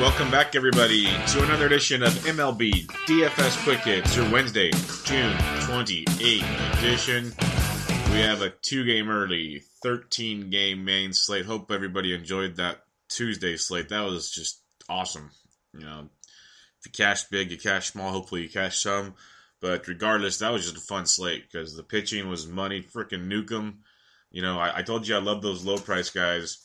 Welcome back, everybody, to another edition of MLB DFS Quick Hits, your Wednesday, June 28th edition. We have a two game early, 13 game main slate. Hope everybody enjoyed that Tuesday slate. That was just awesome. You know, if you cash big, you cash small. Hopefully, you cash some. But regardless, that was just a fun slate because the pitching was money. Freaking Newcomb. You know, I, I told you I love those low price guys.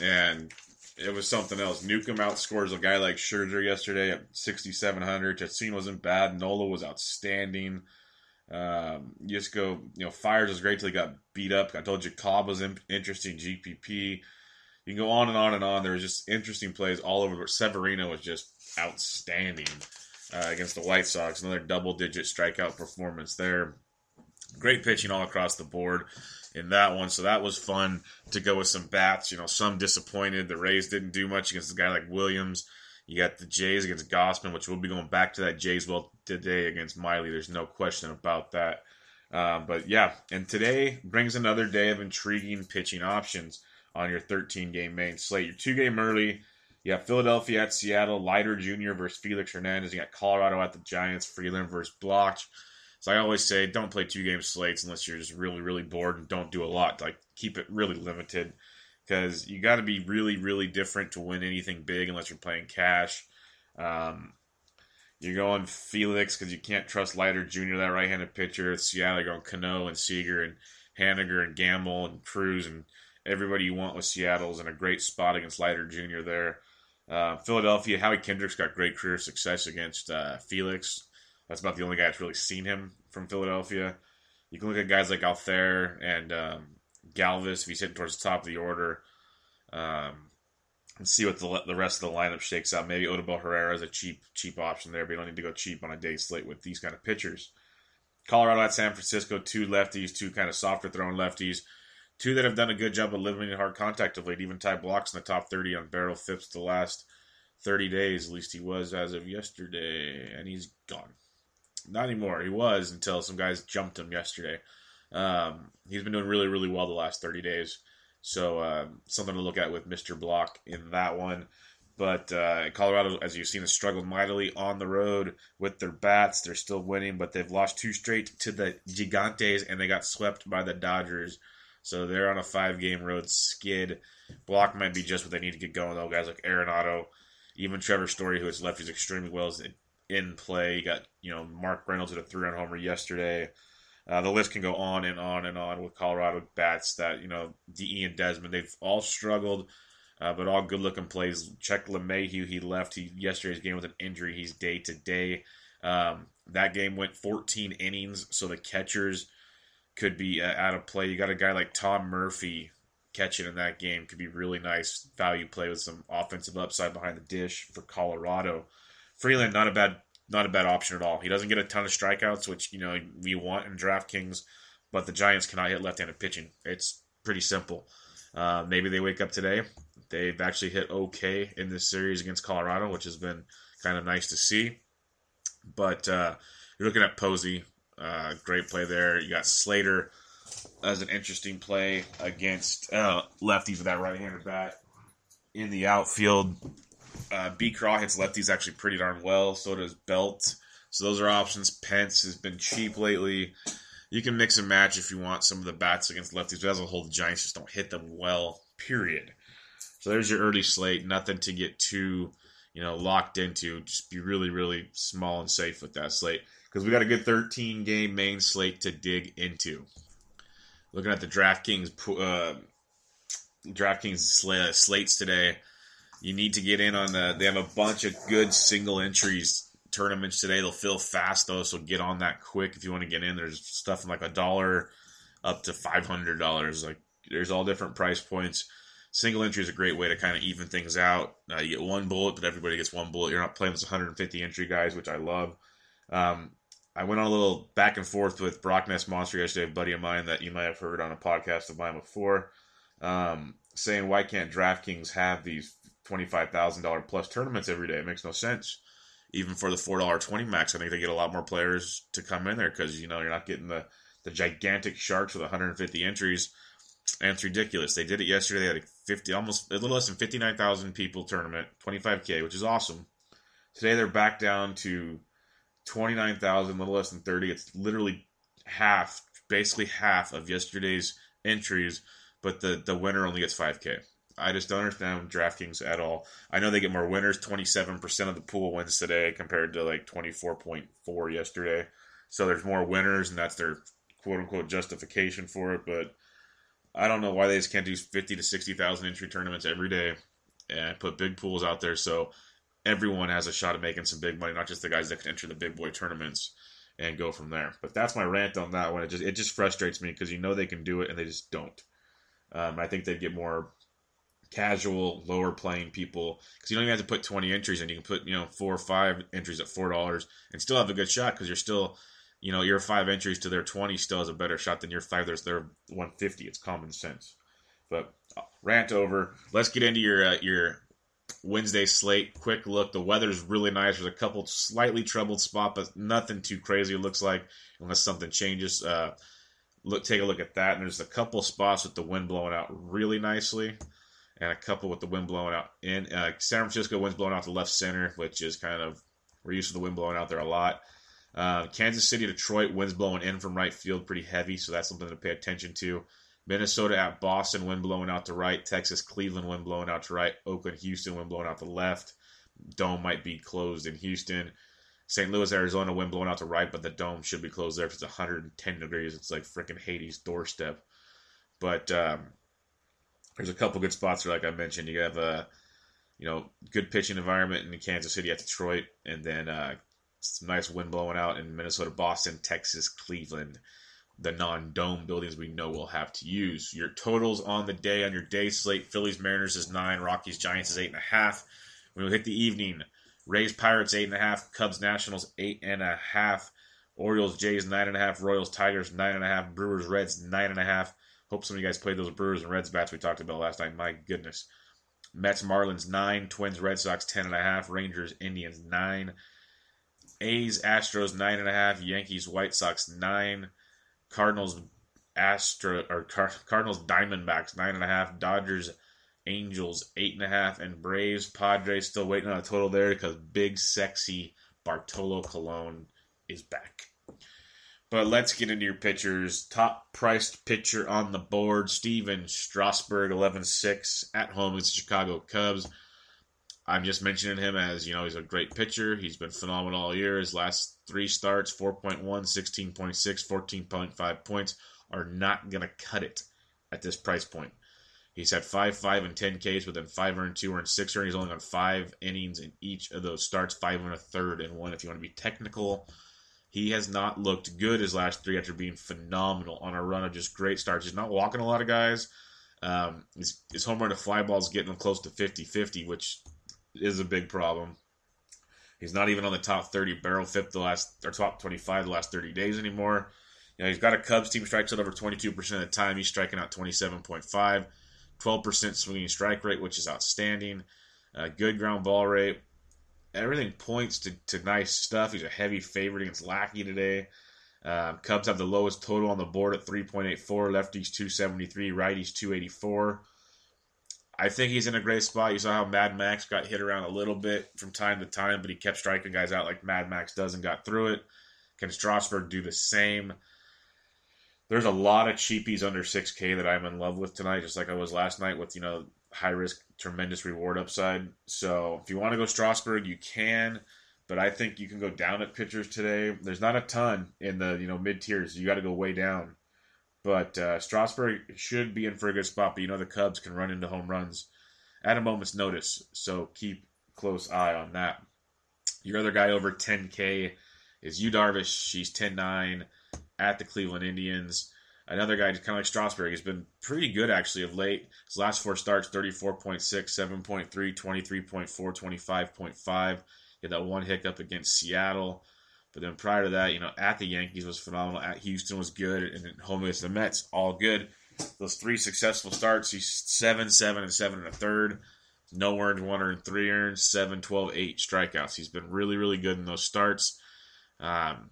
And it was something else. Newcomb outscores a guy like Scherzer yesterday at 6,700. Chacin wasn't bad. Nola was outstanding. Um, go, you know, Fiers was great till he got beat up. I told you Cobb was in, interesting. GPP. You can go on and on and on. There was just interesting plays all over. Severino was just outstanding uh, against the White Sox. Another double digit strikeout performance there. Great pitching all across the board in that one. So that was fun to go with some bats. You know, some disappointed. The Rays didn't do much against a guy like Williams. You got the Jays against Gausman, which we'll be going back to that Jays well today against Miley. There's no question about that. Um, but yeah, and today brings another day of intriguing pitching options on your 13 game main slate. Your two game early. You have Philadelphia at Seattle, Leiter Jr. versus Felix Hernandez. You got Colorado at the Giants, Freeland versus Blach. So I always say don't play two game slates unless you're just really, really bored and don't do a lot. Like keep it really limited because you got to be really, really different to win anything big unless you're playing cash. Um, you're going Felix because you can't trust Leiter Jr., that right handed pitcher. Seattle, you're going Cano and Seager and Haniger and Gamel and Cruz and everybody you want with Seattle's in a great spot against Leiter Jr. there. Uh, Philadelphia, Howie Kendricks got great career success against uh, Felix. That's about the only guy that's really seen him from Philadelphia. You can look at guys like Altherr and um, Galvis if he's hitting towards the top of the order, um, and see what the, the rest of the lineup shakes out. Maybe Odubel Herrera is a cheap cheap option there, but you don't need to go cheap on a day slate with these kind of pitchers. Colorado at San Francisco, two lefties, two kind of softer throwing lefties, two that have done a good job of limiting hard contact of late. Even Ty Blach's in the top 30 on barrel FIPS the last 30 days, at least he was as of yesterday, and he's gone. Not anymore. He was until some guys jumped him yesterday. Um, he's been doing really, really well the last 30 days. So uh, something to look at with Mr. Blach in that one. But uh, Colorado, as you've seen, has struggled mightily on the road with their bats. They're still winning, but they've lost two straight to the Gigantes, and they got swept by the Dodgers. So they're on a five-game road skid. Blach might be just what they need to get going, though. Guys like Arenado, even Trevor Story, who has left his extremely well, is in play. You got you know Mark Reynolds with a three-run homer yesterday. Uh, the list can go on and on and on with Colorado bats that you know De and Desmond. They've all struggled, uh, but all good-looking plays. Check LeMahieu. He left he yesterday's game with an injury. He's day to day. Um, that game went 14 innings, so the catchers could be uh, out of play. You got a guy like Tom Murphy catching in that game could be really nice value play with some offensive upside behind the dish for Colorado. Freeland, not a bad not a bad option at all. He doesn't get a ton of strikeouts, which you know we want in DraftKings, but the Giants cannot hit left-handed pitching. It's pretty simple. Uh, maybe they wake up today. They've actually hit okay in this series against Colorado, which has been kind of nice to see. But uh, you're looking at Posey, uh, great play there. You got Slater as an interesting play against uh, lefties with that right-handed bat in the outfield. Uh, B. Craw hits lefties actually pretty darn well. So does Belt. So those are options. Pence has been cheap lately. You can mix and match if you want some of the bats against lefties, but as a whole, the Giants just don't hit them well. Period. So there's your early slate. Nothing to get too, you know, locked into. Just be really, really small and safe with that slate because we got a good 13 game main slate to dig into. Looking at the DraftKings uh, DraftKings sl- slates today, you need to get in on the. They have a bunch of good single entries tournaments today. They'll fill fast though, so get on that quick if you want to get in. There's stuff from like a dollar up to five hundred dollars. Like there's all different price points. Single entry is a great way to kind of even things out. Uh, you get one bullet, but everybody gets one bullet. You're not playing this 150 entry guys, which I love. Um, I went on a little back and forth with Brockness Monster yesterday, a buddy of mine that you might have heard on a podcast of mine before, um, saying why can't DraftKings have these twenty-five thousand dollar plus tournaments every day? It makes no sense. Even for the four dollar twenty max, I think they get a lot more players to come in there because you know you're not getting the the gigantic sharks with 150 entries, and it's ridiculous. They did it yesterday. They had a 50, almost a little less than 59,000 people tournament, 25k, which is awesome. Today they're back down to 29,000, a little less than 30. It's literally half, basically half of yesterday's entries, but the the winner only gets 5k. I just don't understand DraftKings at all. I know they get more winners. 27% of the pool wins today compared to like 24.4 yesterday. So there's more winners, and that's their quote unquote justification for it. But I don't know why they just can't do 50 to 60,000 entry tournaments every day and put big pools out there so everyone has a shot at making some big money, not just the guys that can enter the big boy tournaments and go from there. But that's my rant on that one. It just it just frustrates me because you know they can do it and they just don't. Um, I think they'd get more casual, lower playing people because you don't even have to put 20 entries in. You can put you know four or five entries at four dollars and still have a good shot because you're still you know your five entries to their 20 still has a better shot than your five there's their 150. It's common sense. But uh, rant over. Let's get into your uh, your Wednesday slate. Quick look. The weather's really nice. There's a couple slightly troubled spot, but nothing too crazy. It looks like unless something changes. Uh, look, take a look at that. And there's a couple spots with the wind blowing out really nicely, and a couple with the wind blowing out in. Uh, San Francisco wind's blowing out to left center, which is kind of we're used to the wind blowing out there a lot. Uh, Kansas City, Detroit, winds blowing in from right field pretty heavy, so that's something to pay attention to. Minnesota at Boston, wind blowing out to right. Texas, Cleveland, wind blowing out to right. Oakland, Houston, wind blowing out to left. Dome might be closed in Houston. St. Louis, Arizona, wind blowing out to right, but the dome should be closed there if it's 110 degrees. It's like freaking Hades doorstep. But um, there's a couple good spots there, like I mentioned. You have a you know good pitching environment in Kansas City at Detroit, and then uh, some nice wind blowing out in Minnesota, Boston, Texas, Cleveland the non-dome buildings we know we'll have to use. Your totals on the day on your day slate: Phillies Mariners is nine, Rockies Giants is eight and a half. When we hit the evening, Rays Pirates eight and a half, Cubs Nationals eight and a half, Orioles Jays nine and a half, Royals Tigers nine and a half, Brewers Reds nine and a half. Hope some of you guys played those Brewers and Reds bats we talked about last night. My goodness. Mets Marlins nine, Twins Red Sox ten and a half, Rangers Indians nine, A's Astros nine and a half, Yankees White Sox nine. Cardinals, Astro or Car- Cardinals, Diamondbacks nine and a half, Dodgers, Angels eight and a half, and Braves, Padres still waiting on a total there because big sexy Bartolo Colon is back. But let's get into your pitchers. Top priced pitcher on the board, Stephen Strasburg, 11 6 at home against the Chicago Cubs. I'm just mentioning him as, you know, he's a great pitcher. He's been phenomenal all year. His last three starts 4.1, 16.6, 14.5 points are not going to cut it at this price point. He's had 5 5 and 10 Ks within 5 earned, 2 earned, 6 earned. He's only got 5 innings in each of those starts, 5 and a third and 1 if you want to be technical. He has not looked good his last three after being phenomenal on a run of just great starts. He's not walking a lot of guys. Um, his, his home run to fly ball is getting him close to 50 50, which is a big problem. He's not even on the top 30 barrel FIP the last or top 25 the last 30 days anymore. You know, he's got a Cubs team strikes out over 22% of the time. He's striking out 27.5, 12% swinging strike rate, which is outstanding. Uh, good ground ball rate. Everything points to, to nice stuff. He's a heavy favorite against Lackey today. Um, Cubs have the lowest total on the board at 3.84. Lefties 273, righties 284. I think he's in a great spot. You saw how Mad Max got hit around a little bit from time to time, but he kept striking guys out like Mad Max does and got through it. Can Strasburg do the same? There's a lot of cheapies under 6K that I'm in love with tonight, just like I was last night with, you know, high risk, tremendous reward upside. So if you want to go Strasburg, you can, but I think you can go down at pitchers today. There's not a ton in the, you know, mid tiers. You got to go way down. But uh, Strasburg should be in for a good spot, but you know the Cubs can run into home runs at a moment's notice. So keep close eye on that. Your other guy over 10K is Yu Darvish. She's 10-9 at the Cleveland Indians. Another guy, kind of like Strasburg, has been pretty good actually of late. His last four starts 34.6, 7.3, 23.4, 25.5. He had that one hiccup against Seattle. But then prior to that, you know, at the Yankees was phenomenal. At Houston was good, and then home against the Mets, all good. Those three successful starts, he's seven, seven, and seven and a third. No earned, one earned, three earned, seven, 12, eight strikeouts. He's been really, really good in those starts. Um,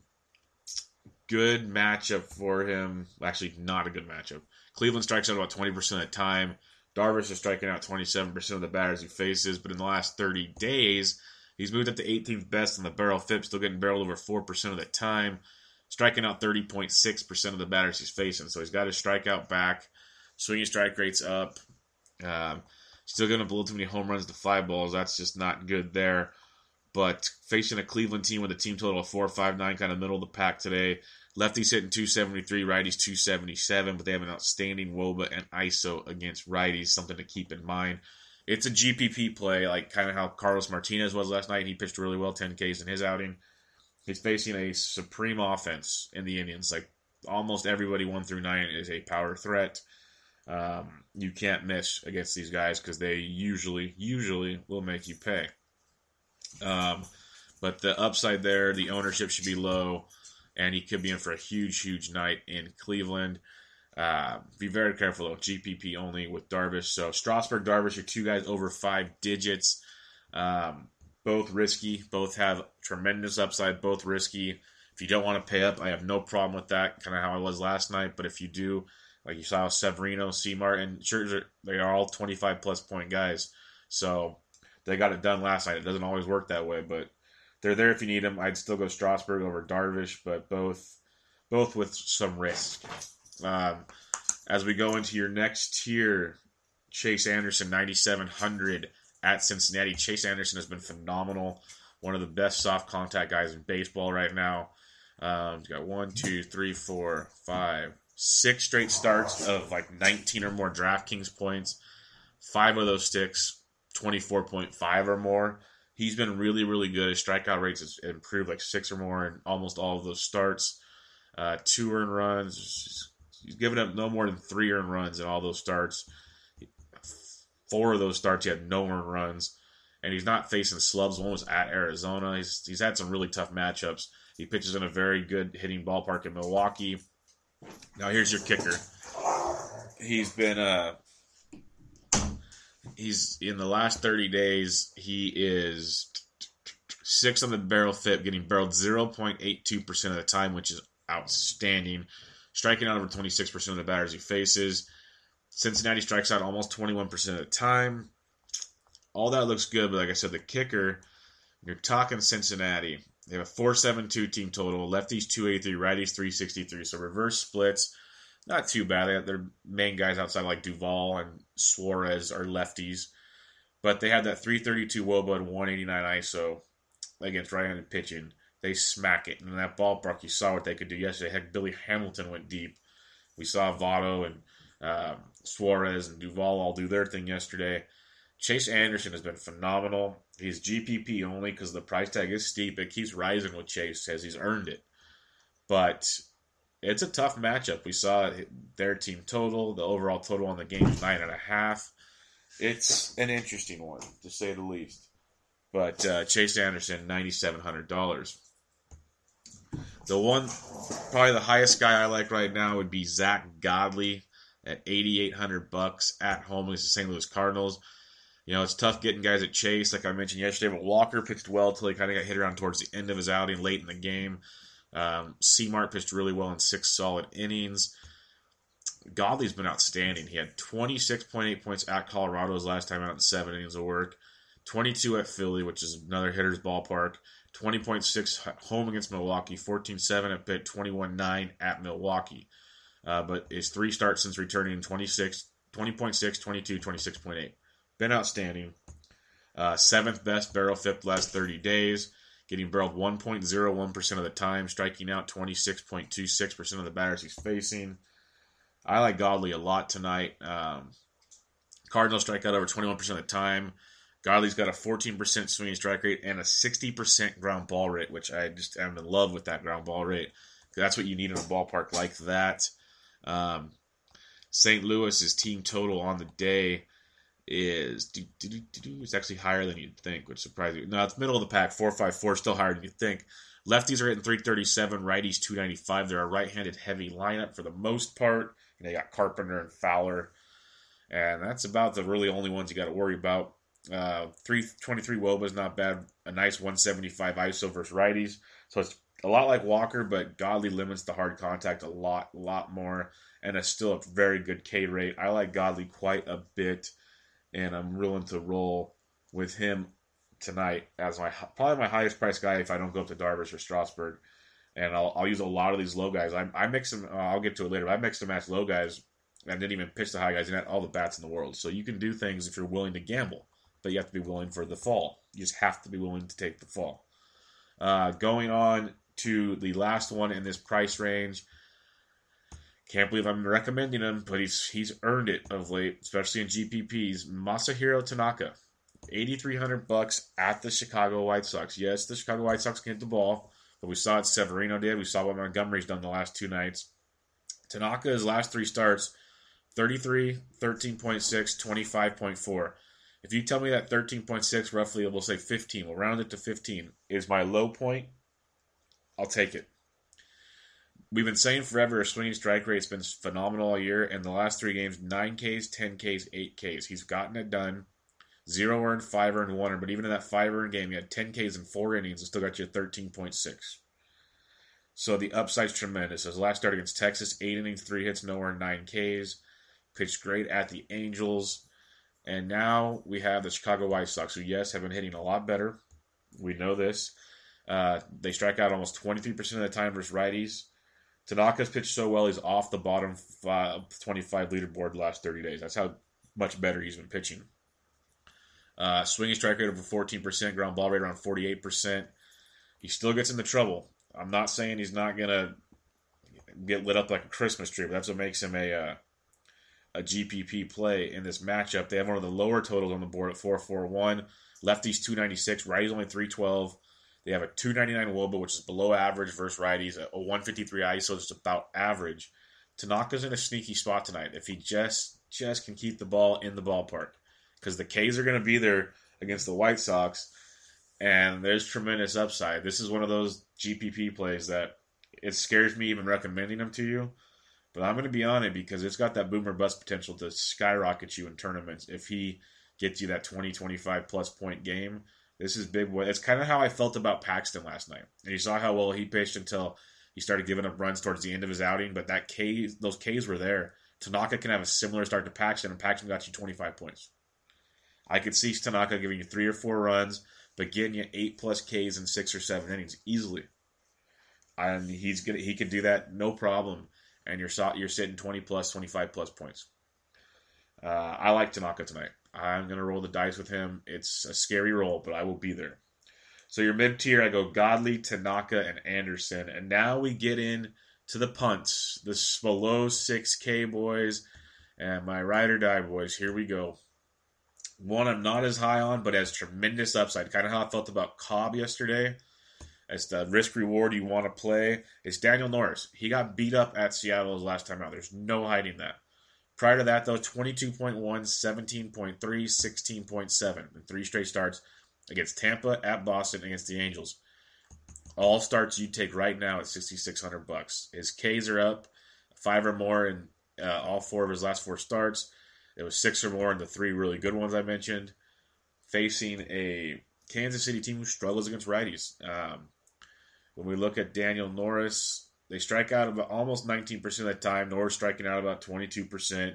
good matchup for him. Actually, not a good matchup. Cleveland strikes out about 20% of the time. Darvish is striking out 27% of the batters he faces, but in the last 30 days, he's moved up to 18th best in the barrel FIP, still getting barreled over 4% of the time, striking out 30.6% of the batters he's facing. So he's got his strikeout back, swinging strike rates up. Um, still going to blow too many home runs to fly balls. That's just not good there. But facing a Cleveland team with a team total of 459, kind of middle of the pack today. Lefties hitting 273, righties 277, but they have an outstanding Woba and ISO against righties, something to keep in mind. It's a GPP play, like kind of how Carlos Martinez was last night. He pitched really well, 10 Ks in his outing. He's facing a supreme offense in the Indians. Like almost everybody one through nine is a power threat. Um, you can't miss against these guys because they usually, usually will make you pay. Um, but the upside there, the ownership should be low, and he could be in for a huge, huge night in Cleveland. Uh, be very careful though. GPP only with Darvish. So Strasburg, Darvish are two guys over five digits. Um, both risky. Both have tremendous upside. Both risky. If you don't want to pay up, I have no problem with that. Kind of how I was last night. But if you do, like you saw Severino, Seamart, and Scherzer, they are all 25 plus point guys. So they got it done last night. It doesn't always work that way, but they're there if you need them. I'd still go Strasburg over Darvish, but both both with some risk. Um, as we go into your next tier, Chase Anderson, 9,700 at Cincinnati. Chase Anderson has been phenomenal. One of the best soft contact guys in baseball right now. Um, he's got one, two, three, four, five, six straight starts of like 19 or more DraftKings points. Five of those sticks, 24.5 or more. He's been really, really good. His strikeout rates has improved like six or more in almost all of those starts. Uh, two earned runs. He's given up no more than three earned runs in all those starts. Four of those starts, he had no earned runs. And he's not facing slubs. One was at Arizona. He's, he's had some really tough matchups. He pitches in a very good hitting ballpark in Milwaukee. Now here's your kicker. He's been uh he's in the last 30 days he is six on the barrel FIP, getting barreled 0.82% of the time, which is outstanding. Striking out over 26% of the batters he faces. Cincinnati strikes out almost 21% of the time. All that looks good, but like I said, the kicker, you're talking Cincinnati. They have a 472 team total. Lefties 283, righties 363. So reverse splits, not too bad. They their main guys outside like Duvall and Suarez are lefties. But they had that 332 Woba and 189 ISO against right handed pitching. They smack it. And in that ballpark, you saw what they could do yesterday. Heck, Billy Hamilton went deep. We saw Votto and um, Suarez and Duvall all do their thing yesterday. Chase Anderson has been phenomenal. He's GPP only because the price tag is steep. It keeps rising with Chase as he's earned it. But it's a tough matchup. We saw their team total, the overall total on the game is nine and a half. It's an interesting one, to say the least. But uh, Chase Anderson, ninety seven hundred dollars. The one, probably the highest guy I like right now would be Zach Godley at eighty eight hundred bucks at home against the St. Louis Cardinals. You know, it's tough getting guys at chase, like I mentioned yesterday, but Walker pitched well until he kind of got hit around towards the end of his outing late in the game. Um, pitched really well in six solid innings. Godley's been outstanding. He had 26.8 points at Colorado's last time out in seven innings of work, 22 at Philly, which is another hitter's ballpark, 20.6 home against Milwaukee, 14-7 at Pitt, 21-9 at Milwaukee. Uh, but his three starts since returning 26, 20.6, 22, 26.8. Been outstanding. Uh, seventh best barrel FIP last 30 days, getting barreled 1.01% of the time, striking out 26.26% of the batters he's facing. I like Godley a lot tonight. Um, Cardinals strike out over 21% of the time. Godley's got a 14% swinging strike rate and a 60% ground ball rate, which I just am in love with that ground ball rate. That's what you need in a ballpark like that. Um, St. Louis's team total on the day is it's actually higher than you'd think, which surprises you. No, it's middle of the pack, four five four, still higher than you'd think. Lefties are hitting 337, righties 295. They're a right-handed heavy lineup for the most part. And they got Carpenter and Fowler, and that's about the really only ones you got to worry about. Uh, 323 Woba is not bad. A nice 175 ISO versus righties. So it's a lot like Walker, but Godley limits the hard contact a lot, lot more, and it's still a very good K rate. I like Godley quite a bit, and I'm willing to roll with him tonight as my probably my highest price guy if I don't go up to Darvish or Strasburg. And I'll, I'll use a lot of these low guys. I, I mix them. Uh, I'll get to it later. But I mix and match low guys and didn't even pitch the high guys and had all the bats in the world. So you can do things if you're willing to gamble, but you have to be willing for the fall. You just have to be willing to take the fall. Uh, going on to the last one in this price range. Can't believe I'm recommending him, but he's he's earned it of late, especially in GPPs. Masahiro Tanaka, 8300 bucks at the Chicago White Sox. Yes, the Chicago White Sox can hit the ball, but we saw what Severino did. We saw what Montgomery's done the last two nights. Tanaka's last three starts, 33, 13.6, 25.4. If you tell me that 13.6, roughly, we'll say 15, we'll round it to 15, is my low point, I'll take it. We've been saying forever his swinging strike rate's been phenomenal all year. In the last three games, 9 Ks, 10 Ks, 8 Ks. He's gotten it done. Zero earned, five earned, one earned. But even in that five earned game, he had 10 Ks in four innings and still got you 13.6. So the upside's tremendous. His last start against Texas, eight innings, three hits, no earned, nine Ks. Pitched great at the Angels. And now we have the Chicago White Sox, who, yes, have been hitting a lot better. We know this. Uh, they strike out almost 23% of the time versus righties. Tanaka's pitched so well, he's off the bottom five, 25 leaderboard the last 30 days. That's how much better he's been pitching. Uh, swinging strike rate over 14%, ground ball rate around 48%. He still gets into trouble. I'm not saying he's not going to get lit up like a Christmas tree, but that's what makes him a uh, a GPP play in this matchup. They have one of the lower totals on the board at 441. Lefties 296, righties only 312. They have a 299 Woba, which is below average versus righties, a 153 ISO, just about average. Tanaka's in a sneaky spot tonight if he just just can keep the ball in the ballpark because the K's are going to be there against the White Sox, and there's tremendous upside. This is one of those GPP plays that it scares me even recommending them to you, but I'm going to be on it because it's got that boomer bust potential to skyrocket you in tournaments if he gets you that 20, 25 plus point game this is big boy. It's kind of how I felt about Paxton last night. And you saw how well he pitched until he started giving up runs towards the end of his outing. But that K, those Ks were there. Tanaka can have a similar start to Paxton, and Paxton got you 25 points. I could see Tanaka giving you three or four runs, but getting you eight plus Ks in six or seven innings easily. And he's gonna he can do that no problem. And you're you're sitting 20 plus, 25 plus points. Uh, I like Tanaka tonight. I'm going to roll the dice with him. It's a scary roll, but I will be there. So your mid tier, I go Godley, Tanaka, and Anderson. And now we get in to the punts, the below 6K boys, and my ride or die boys. Here we go. One I'm not as high on, but has tremendous upside. Kind of how I felt about Cobb yesterday. It's the risk reward you want to play. It's Daniel Norris. He got beat up at Seattle his last time out. There's no hiding that. Prior to that, though, 22.1, 17.3, 16.7 in three straight starts against Tampa, at Boston, against the Angels. All starts you take right now at 6600 bucks. His Ks are up, five or more in uh, all four of his last four starts. It was six or more in the three really good ones I mentioned. facing a Kansas City team who struggles against righties. Um, when we look at Daniel Norris, they strike out about almost 19% of the time. Norris striking out about 22%.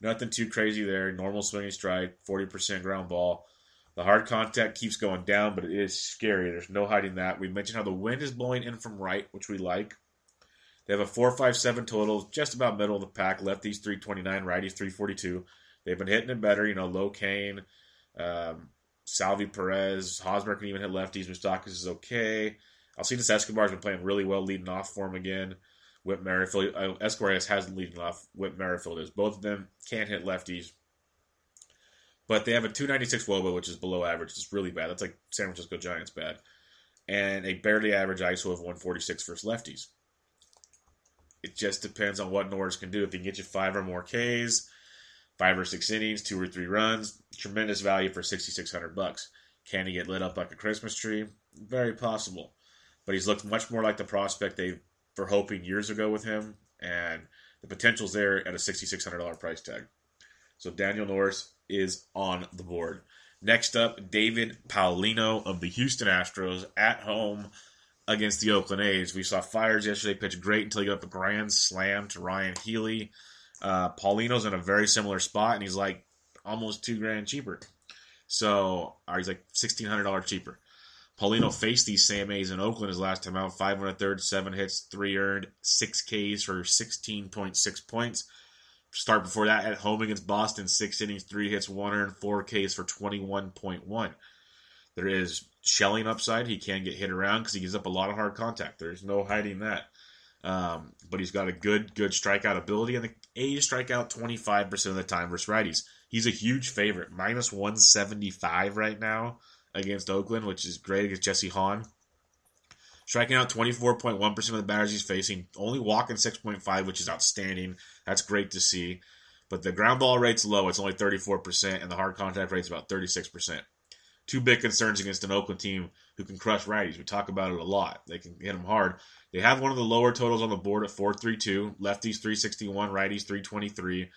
Nothing too crazy there. Normal swinging strike, 40% ground ball. The hard contact keeps going down, but it is scary. There's no hiding that. We mentioned how the wind is blowing in from right, which we like. They have a 4.57 total, just about middle of the pack. Lefties 329, righties 342. They've been hitting it better. You know, Lo Cain, um, Salvy Perez, Hosmer can even hit lefties. Moustakas is okay. Alcides Escobar's been playing really well, leading off for him again. Whit Merrifield, uh, Escobar has leading off. Whit Merrifield is. Both of them can't hit lefties. But they have a 296 Woba, which is below average. It's really bad. That's like San Francisco Giants bad. And a barely average ISO of 146 versus lefties. It just depends on what Norris can do. If he can get you five or more Ks, five or six innings, two or three runs, tremendous value for 6600 bucks. Can he get lit up like a Christmas tree? Very possible. But he's looked much more like the prospect they were hoping years ago with him, and the potential's there at a $6,600 price tag. So Daniel Norris is on the board. Next up, David Paulino of the Houston Astros at home against the Oakland A's. We saw Fiers yesterday pitch great until he got a grand slam to Ryon Healy. Uh, Paulino's in a very similar spot, and he's like almost two grand cheaper. So, or he's like sixteen hundred dollars cheaper. Paulino faced these same A's in Oakland his last time out. Five and a third, seven hits, three earned, six Ks for sixteen point six points. Start before that at home against Boston, six innings, three hits, one earned, four Ks for twenty one point one. There is shelling upside. He can get hit around because he gives up a lot of hard contact. There's no hiding that. Um, but he's got a good, good strikeout ability, and the A's strike out 25% of the time versus righties. He's a huge favorite, minus 175 right now against Oakland, which is great against Jesse Hahn. Striking out 24.1% of the batters he's facing, only walking 6.5, which is outstanding. That's great to see. But the ground ball rate's low, it's only 34%, and the hard contact rate's about 36% two big concerns against an Oakland team who can crush righties. We talk about it a lot. They can hit them hard. They have one of the lower totals on the board at 432, lefties 361, righties 323.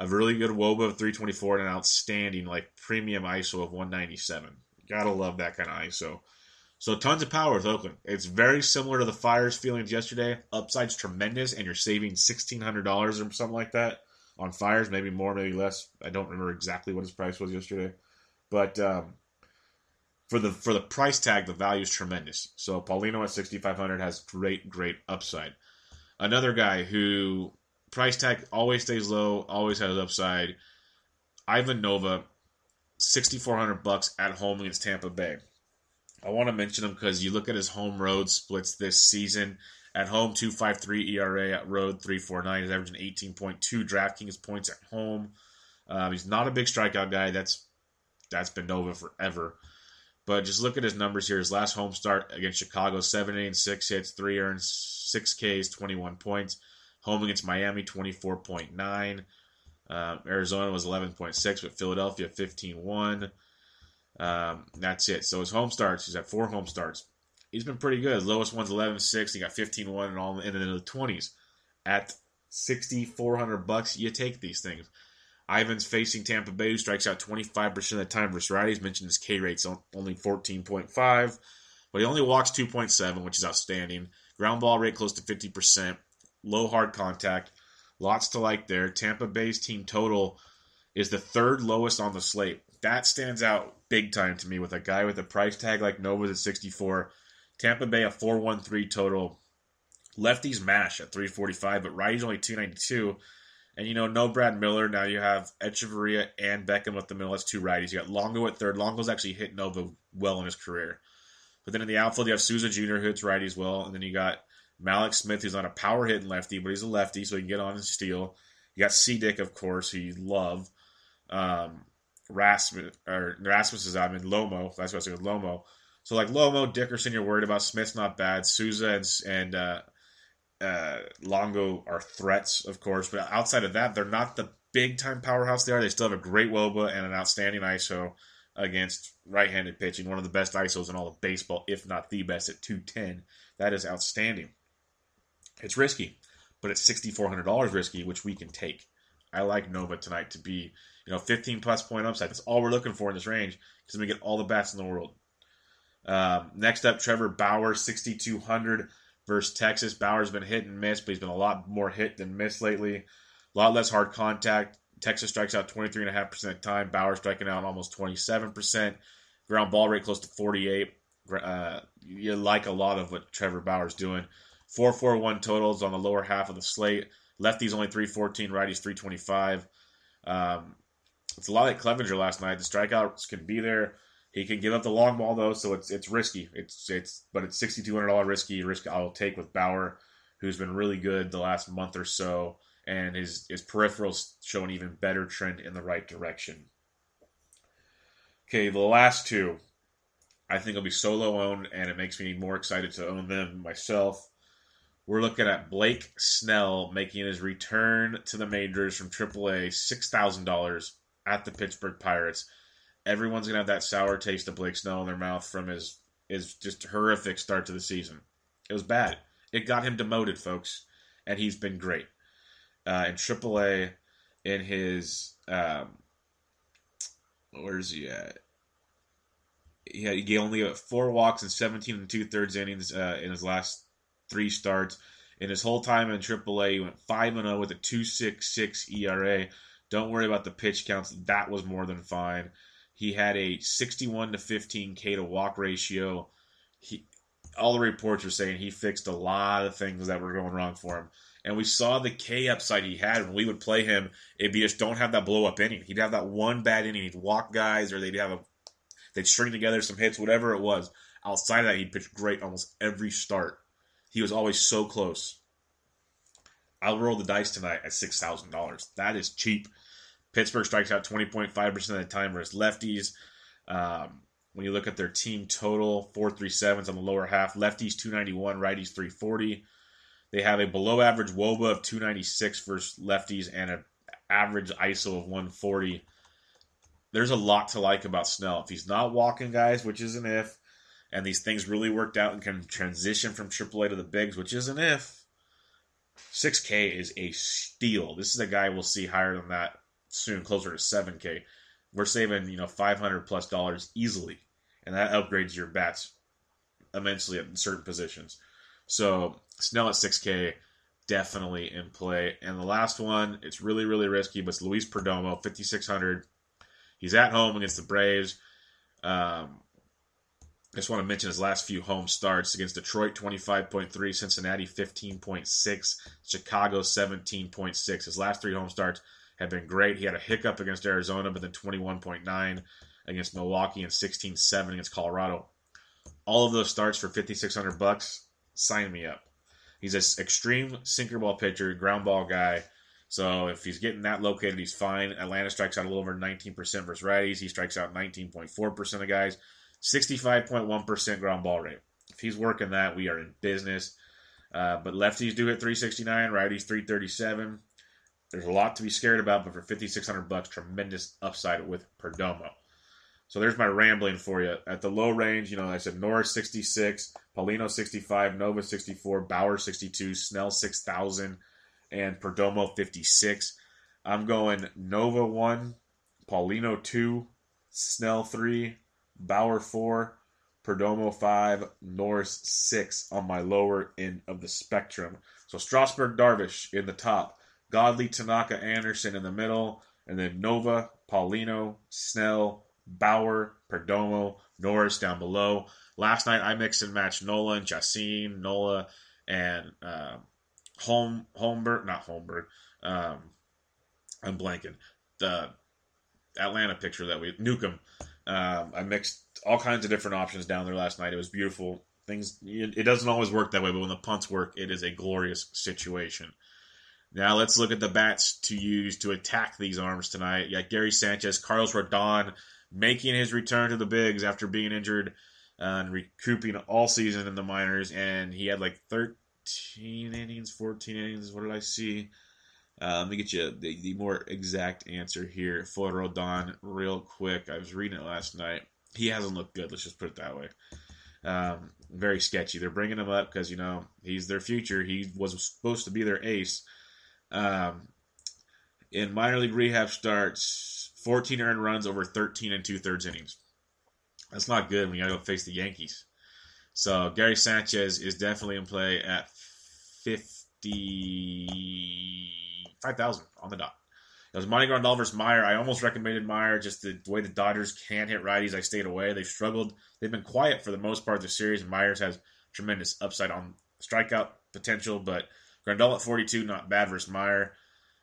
A really good Woba of 324 and an outstanding like premium ISO of 197. Gotta love that kind of ISO. So tons of power with Oakland. It's very similar to the Fiers' feelings yesterday. Upside's tremendous, and you're saving sixteen hundred dollars or something like that on Fiers, maybe more, maybe less. I don't remember exactly what his price was yesterday, but um, for the for the price tag, the value is tremendous. So Paulino at 6500 has great great upside. Another guy who price tag always stays low, always has upside. Ivan Nova, 6400 bucks at home against Tampa Bay. I want to mention him because you look at his home road splits this season. At home, 2.53 ERA. At road, 3.49. He's averaging 18.2 DraftKings points at home. Um, he's not a big strikeout guy. That's that's been Nova forever. But just look at his numbers here. His last home start against Chicago, 7 innings, 6 hits, 3 earns, 6 Ks, 21 points. Home against Miami, 24.9. Um, Arizona was 11.6, but Philadelphia, 15.1. Um, that's it. So his home starts, he's at four home starts. He's been pretty good. Lowest one's 11.6. He got 15.1 and all in the 20s. At 6,400 bucks, you take these things. Ivan's facing Tampa Bay, who strikes out 25% of the time versus righties. Mentioned his K rate's only 14.5, but he only walks 2.7, which is outstanding. Ground ball rate close to 50%. Low hard contact. Lots to like there. Tampa Bay's team total is the third lowest on the slate. That stands out big time to me with a guy with a price tag like Nova's at 64. Tampa Bay a 413 total. Lefties mash at 345, but righties only 292. And you know, no Brad Miller. Now you have Hechavarria and Beckham with the middle. That's two righties. You got Longo at third. Longo's actually hit Nova well in his career. But then in the outfield, you have Souza Jr. who hits righties well. And then you got Mallex Smith, who's not a power hitting lefty, but he's a lefty, so he can get on and steal. You got C Dick, of course, who you love. Um, Rasmus, or Rasmus is out. I mean, Lomo. That's what I saying, Lomo. So, like Lomo, Dickerson, you're worried about. Smith's not bad. Souza and, and uh, uh, Longo are threats, of course, but outside of that, they're not the big time powerhouse they are. They still have a great Woba and an outstanding ISO against right handed pitching, one of the best ISOs in all of baseball, if not the best at 210. That is outstanding. It's risky, but it's $6,400 risky, which we can take. I like Nova tonight to be, you know, 15 plus point upside. That's all we're looking for in this range because we get all the bats in the world. Um, next up, Trevor Bauer, 6,200 versus Texas. Bauer's been hit and miss, but he's been a lot more hit than miss lately. A lot less hard contact. Texas strikes out 23.5% of the time. Bauer striking out almost 27%. Ground ball rate close to 48. Uh, you like a lot of what Trevor Bauer's doing. 441 totals on the lower half of the slate. Lefties only 314, righties 325. Um, it's a lot like Clevinger last night. The strikeouts can be there. He can give up the long ball though, so it's it's risky. It's it's but it's sixty two hundred dollar risky risk I'll take with Bauer, who's been really good the last month or so, and his his peripherals show an even better trend in the right direction. Okay, the last two, I think will be solo owned, and it makes me more excited to own them myself. We're looking at Blake Snell making his return to the majors from AAA, six thousand dollars at the Pittsburgh Pirates. Everyone's gonna have that sour taste of Blake Snell in their mouth from his his just horrific start to the season. It was bad. It got him demoted, folks, and he's been great uh, in AAA. In his um, where's he at? He, had, he only got four walks and 17 and two thirds innings uh, in his last three starts. In his whole time in AAA, he went 5 0 with a 2.66 ERA. Don't worry about the pitch counts. That was more than fine. He had a 61 to 15 K to walk ratio. He, all the reports were saying he fixed a lot of things that were going wrong for him. And we saw the K upside he had when we would play him. It'd be just don't have that blow up inning. He'd have that one bad inning. He'd walk guys, or they'd have a they'd string together some hits, whatever it was. Outside of that, he'd pitch great almost every start. He was always so close. I'll roll the dice tonight at six thousand dollars. That is cheap. Pittsburgh strikes out twenty point five percent of the time versus lefties. Um, when you look at their team total, four three sevens on the lower half. Lefties two ninety one, righties three forty. They have a below average WOBA of 296 versus lefties and an average ISO of 140. There's a lot to like about Snell. If he's not walking guys, which is an if, and these things really worked out and can transition from AAA to the bigs, which is an if, 6K is a steal. This is a guy we'll see higher than that soon, closer to 7K. We're saving, you know, 500 plus dollars easily, and that upgrades your bats immensely at certain positions. So Snell at 6K, definitely in play. And the last one, it's really, really risky, but it's Luis Perdomo, 5,600. He's at home against the Braves. Um, I just want to mention his last few home starts against Detroit 25.3, Cincinnati 15.6, Chicago 17.6. His last three home starts have been great. He had a hiccup against Arizona, but then 21.9 against Milwaukee and 16.7 against Colorado. All of those starts for 5600 bucks. Sign me up. He's an extreme sinker ball pitcher, ground ball guy. So if he's getting that located, he's fine. Atlanta strikes out a little over 19% versus righties. He strikes out 19.4% of guys. 65.1% ground ball rate. If he's working that, we are in business. Uh, but lefties do hit 369, righties 337. There's a lot to be scared about, but for 5600 bucks, tremendous upside with Perdomo. So there's my rambling for you. At the low range, you know, I said Norris 66, Paulino 65, Nova 64, Bauer 62, Snell 6000, and Perdomo 56. I'm going Nova 1, Paulino 2, Snell 3, Bauer 4, Perdomo 5, Norris 6 on my lower end of the spectrum. So Strasburg Darvish in the top, Godley Tanaka Anderson in the middle, and then Nova, Paulino, Snell, Bauer, Perdomo, Norris down below. Last night I mixed and matched Nola and Nola and uh, Home Holmberg, not Holmberg. Um, I'm blanking. The Atlanta picture that we Newcomb. Um, I mixed all kinds of different options down there last night. It was beautiful. Things it doesn't always work that way, but when the punts work, it is a glorious situation. Now let's look at the bats to use to attack these arms tonight. Yeah, Gary Sanchez, Carlos Rodon making his return to the bigs after being injured uh, and recouping all season in the minors, and he had like 13 innings, 14 innings. What did I see? Uh, let me get you the, the, more exact answer here for Rodon real quick. I was reading it last night. He hasn't looked good. Let's just put it that way. Um, very sketchy. They're bringing him up because you know he's their future. He was supposed to be their ace. Um, In minor league rehab starts, 14 earned runs over 13 and two thirds innings. That's not good when you got to go face the Yankees. So Gary Sanchez is definitely in play at 55,000 on the dot. It was Monty Grandal versus Meyer. I almost recommended Meyer, just the way the Dodgers can't hit righties. I stayed away. They've struggled. They've been quiet for the most part of the series, and Myers has tremendous upside on strikeout potential, but Grandal at 42, not bad versus Meyer.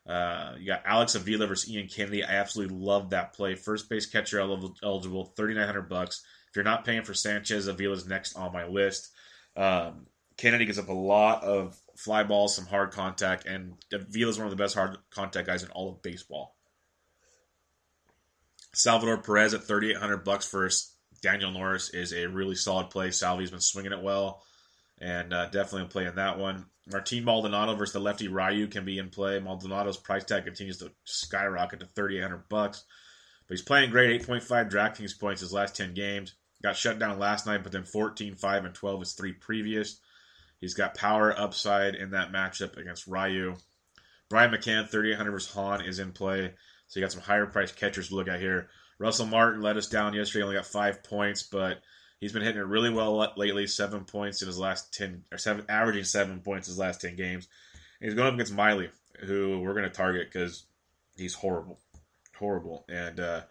Uh, you got Alex Avila versus Ian Kennedy. I absolutely love that play. First base catcher eligible, 3900 bucks. If you're not paying for Sanchez, Avila's next on my list. Um, Kennedy gives up a lot of fly balls, some hard contact, and Avila's one of the best hard contact guys in all of baseball. Salvador Perez at 3800 bucks versus Daniel Norris is a really solid play. Salvi's been swinging it well, and uh, definitely in play in that one. Martin Maldonado versus the lefty Ryu can be in play. Maldonado's price tag continues to skyrocket to 3800 bucks, but he's playing great. 8.5 DraftKings points his last 10 games. Got shut down last night, but then 14, 5, and 12 is three previous. He's got power upside in that matchup against Ryu. Brian McCann, 3800 versus Hahn is in play. So you got some higher priced catchers to look at here. Russell Martin let us down yesterday, only got five points, but he's been hitting it really well lately. Seven points in his last ten, or seven, averaging seven points his last ten games. And he's going up against Miley, who we're going to target because he's horrible, horrible. And uh,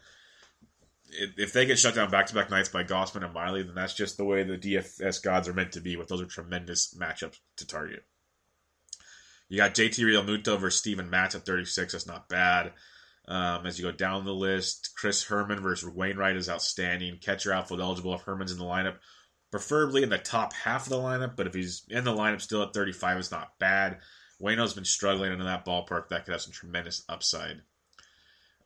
if they get shut down back to back nights by Gausman and Miley, then that's just the way the DFS gods are meant to be. With those are tremendous matchups to target. You got JT Realmuto versus Steven Matz at 36. That's not bad. Um, as you go down the list, Chris Herrmann versus Wainwright is outstanding. Catcher outfield eligible if Herrmann's in the lineup, preferably in the top half of the lineup. But if he's in the lineup still at 35, it's not bad. Wayno's been struggling in that ballpark. That could have some tremendous upside.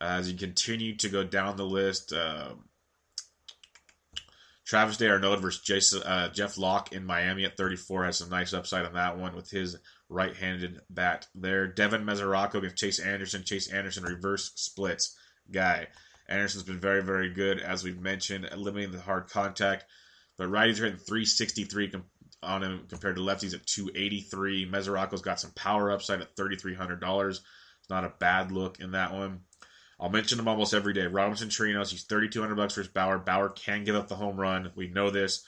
As you continue to go down the list, uh, Travis d'Arnaud versus Jason, uh, Jeff Locke in Miami at 34 has some nice upside on that one with his right-handed bat there. Devin Mesoraco against Chase Anderson. Chase Anderson reverse splits guy. Anderson's been very, very good, as we've mentioned, limiting the hard contact. But righties are hitting 363 on him compared to lefties at 283. Mesoraco's got some power upside at $3,300. It's not a bad look in that one. I'll mention him almost every day. Robinson Chirinos, he's 3200 bucks versus Bauer. Bauer can give up the home run. We know this.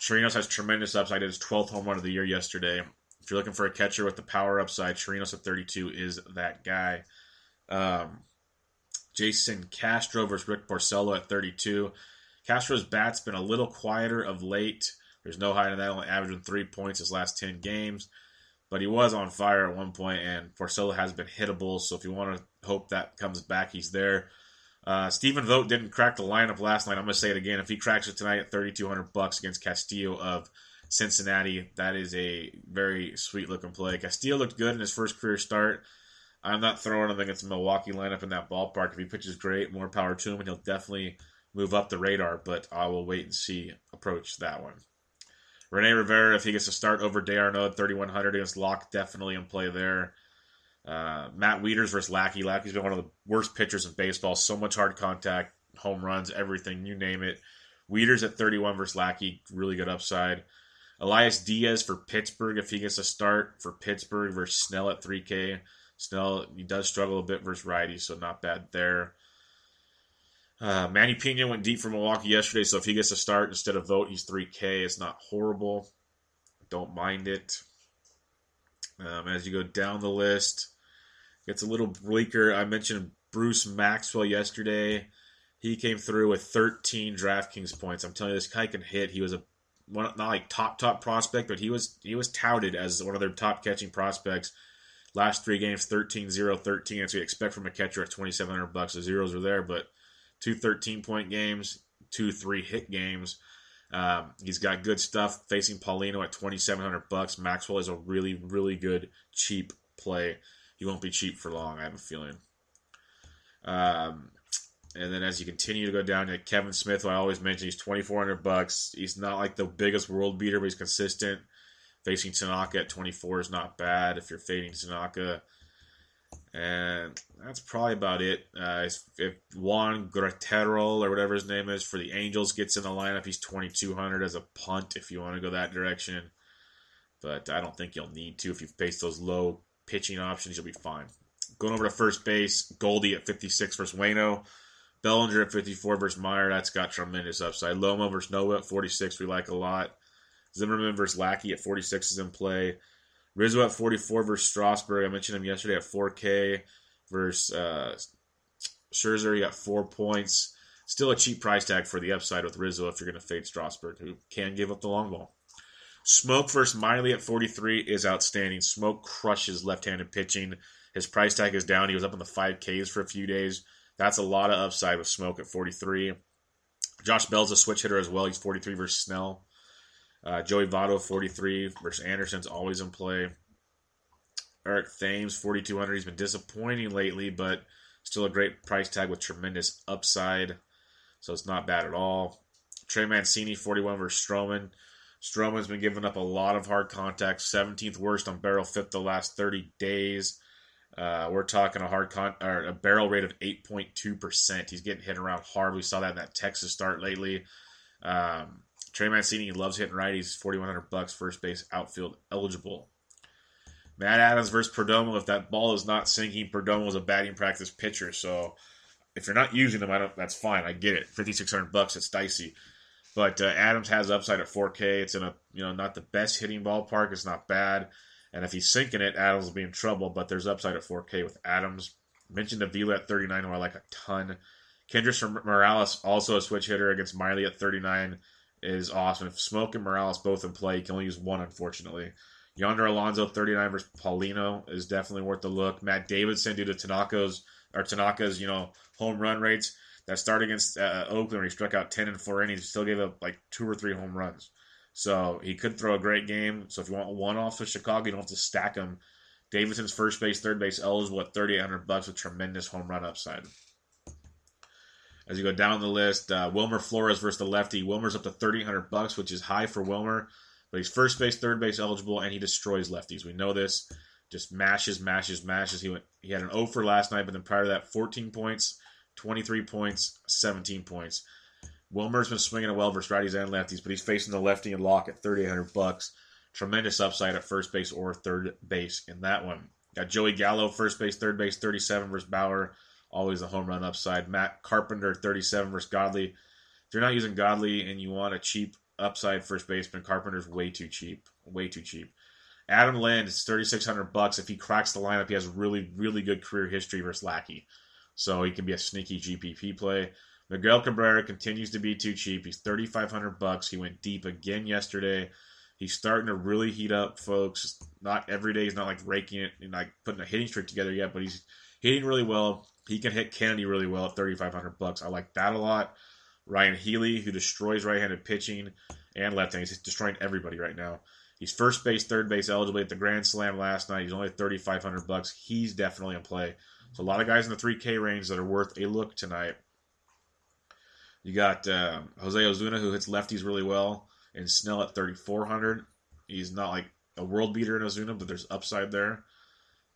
Chirinos has tremendous upside. His 12th home run of the year yesterday. If you're looking for a catcher with the power upside, Chirinos at 32 is that guy. Um, Jason Castro versus Rick Porcello at 32. Castro's bat's been a little quieter of late. There's no hiding that, only averaging three points his last 10 games but he was on fire at one point, and Porcello has been hittable. So if you want to hope that comes back, he's there. Uh, Stephen Vogt didn't crack the lineup last night. I'm going to say it again. If he cracks it tonight at 3,200 bucks against Castillo of Cincinnati, that is a very sweet looking play. Castillo looked good in his first career start. I'm not throwing him against the Milwaukee lineup in that ballpark. If he pitches great, more power to him, and he'll definitely move up the radar. But I will wait and see approach that one. Rene Rivera, if he gets to start over d'Arnaud, 3,100 against Locke, definitely in play there. Uh, Matt Wieters versus Lackey. Lackey's been one of the worst pitchers in baseball. So much hard contact, home runs, everything, you name it. Wieters at 31 versus Lackey, really good upside. Elias Diaz for Pittsburgh, if he gets a start for Pittsburgh versus Snell at 3K. Snell, he does struggle a bit versus righty, so not bad there. Uh, Manny Pena went deep for Milwaukee yesterday, so if he gets a start instead of Vogt, he's 3K. It's not horrible. Don't mind it. Um, as you go down the list, gets a little bleaker. I mentioned Bruce Maxwell yesterday. He came through with 13 DraftKings points. I'm telling you, this guy can hit. He was a not like top top prospect, but he was he was touted as one of their top catching prospects. Last three games, 13 0 13. As we expect from a catcher at 2,700 bucks. The zeros are there, but two 13 point games, two three hit games. Um, he's got good stuff facing Paulino at 2700 bucks. Maxwell is a really really good cheap play. He won't be cheap for long, I have a feeling. Um, and then as you continue to go down to Kevan Smith, I always mention, he's 2400 bucks. He's not like the biggest world beater, but he's consistent. Facing Tanaka at 24 is not bad if you're fading Tanaka. And that's probably about it. Uh, if Juan Guerrero or whatever his name is for the Angels gets in the lineup, he's 2,200 as a punt if you want to go that direction. But I don't think you'll need to. If you face those low pitching options, you'll be fine. Going over to first base, Goldie at 56 versus Wayno. Bellinger at 54 versus Meyer. That's got tremendous upside. Lomo versus Noah at 46. We like a lot. Zimmerman versus Lackey at 46 is in play. Rizzo at 44 versus Strasburg. I mentioned him yesterday at 4K versus uh, Scherzer. He got four points. Still a cheap price tag for the upside with Rizzo if you're going to fade Strasburg, who can give up the long ball. Smoke versus Miley at 43 is outstanding. Smoke crushes left-handed pitching. His price tag is down. He was up in the 5Ks for a few days. That's a lot of upside with Smoke at 43. Josh Bell's a switch hitter as well. He's 43 versus Snell. Uh, Joey Votto, 43 versus Anderson's always in play. Eric Thames, 4,200. He's been disappointing lately, but still a great price tag with tremendous upside. So it's not bad at all. Trey Mancini, 41 versus Stroman. Stroman's been giving up a lot of hard contact, 17th worst on barrel FIP the last 30 days. Uh, we're talking a hard con or a barrel rate of 8.2%. He's getting hit around hard. We saw that in that Texas start lately. Um, Trey Mancini loves hitting righties. 4100 bucks, first base, outfield eligible. Matt Adams versus Perdomo. If that ball is not sinking, Perdomo is a batting practice pitcher. So if you're not using them, I don't. That's fine. I get it. 5600 bucks. It's dicey. But uh, Adams has upside at 4K. It's in a you know not the best hitting ballpark. It's not bad. And if he's sinking it, Adams will be in trouble. But there's upside at 4K with Adams. Mentioned Avila at 39, who I like a ton. Kendrys Morales also a switch hitter against Miley at 39 is awesome. If Smoke and Morales both in play, you can only use one, unfortunately. Yonder Alonso 39 versus Paulino is definitely worth the look. Matt Davidson due to Tanaka's or Tanaka's you know home run rates that start against uh, Oakland where he struck out 10 and four innings, still gave up like two or three home runs. So he could throw a great game. So if you want one off of Chicago, you don't have to stack him. Davidson's first base, third base L is what, 3,800 bucks with tremendous home run upside. As you go down the list, uh, Wilmer Flores versus the lefty. Wilmer's up to 3,800 bucks, which is high for Wilmer, but he's first base, third base eligible, and he destroys lefties. We know this. Just mashes, mashes, mashes. He went. He had an O for last night, but then prior to that, 14 points, 23 points, 17 points. Wilmer's been swinging it well versus righties and lefties, but he's facing the lefty and Locke at 3,800 bucks. Tremendous upside at first base or third base in that one. Got Joey Gallo, first base, third base, 37 versus Bauer always a home run upside. Matt Carpenter, 37 versus Godley. If you're not using Godley and you want a cheap upside first baseman, Carpenter's way too cheap. Way too cheap. Adam Lind is 3600 bucks. If he cracks the lineup, he has really, really good career history versus Lackey. So he can be a sneaky GPP play. Miguel Cabrera continues to be too cheap. He's 3500 bucks. He went deep again yesterday. He's starting to really heat up, folks. Not every day. He's not like raking it and like putting a hitting streak together yet, but he's hitting really well. He can hit Kennedy really well at 3500 bucks. I like that a lot. Ryon Healy, who destroys right-handed pitching and left-handed. He's destroying everybody right now. He's first base, third base eligible at the Grand Slam last night. He's only 3500 bucks. He's definitely in play. So a lot of guys in the 3K range that are worth a look tonight. You got uh, Jose Osuna, who hits lefties really well, and Snell at 3400. He's not like a world beater in Osuna, but there's upside there.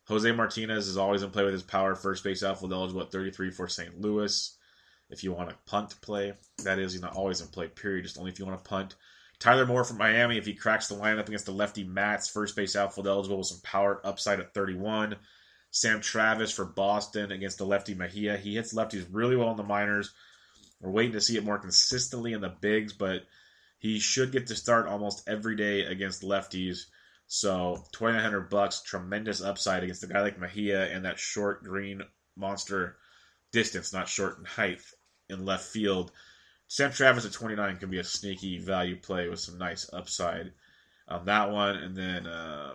Jose Martinez is always in play with his power first base outfield eligible at 33 for St. Louis. If you want a punt play, that is, he's not always in play, period, just only if you want to punt. Tyler Moore from Miami, if he cracks the lineup against the lefty Matz, first base outfield eligible with some power upside at 31. Sam Travis for Boston against the lefty Mejia. He hits lefties really well in the minors. We're waiting to see it more consistently in the bigs, but he should get to start almost every day against lefties. So twenty nine hundred bucks, tremendous upside against a guy like Mejia and that short green monster distance, not short in height in left field. Sam Travis at twenty nine can be a sneaky value play with some nice upside on that one. And then uh,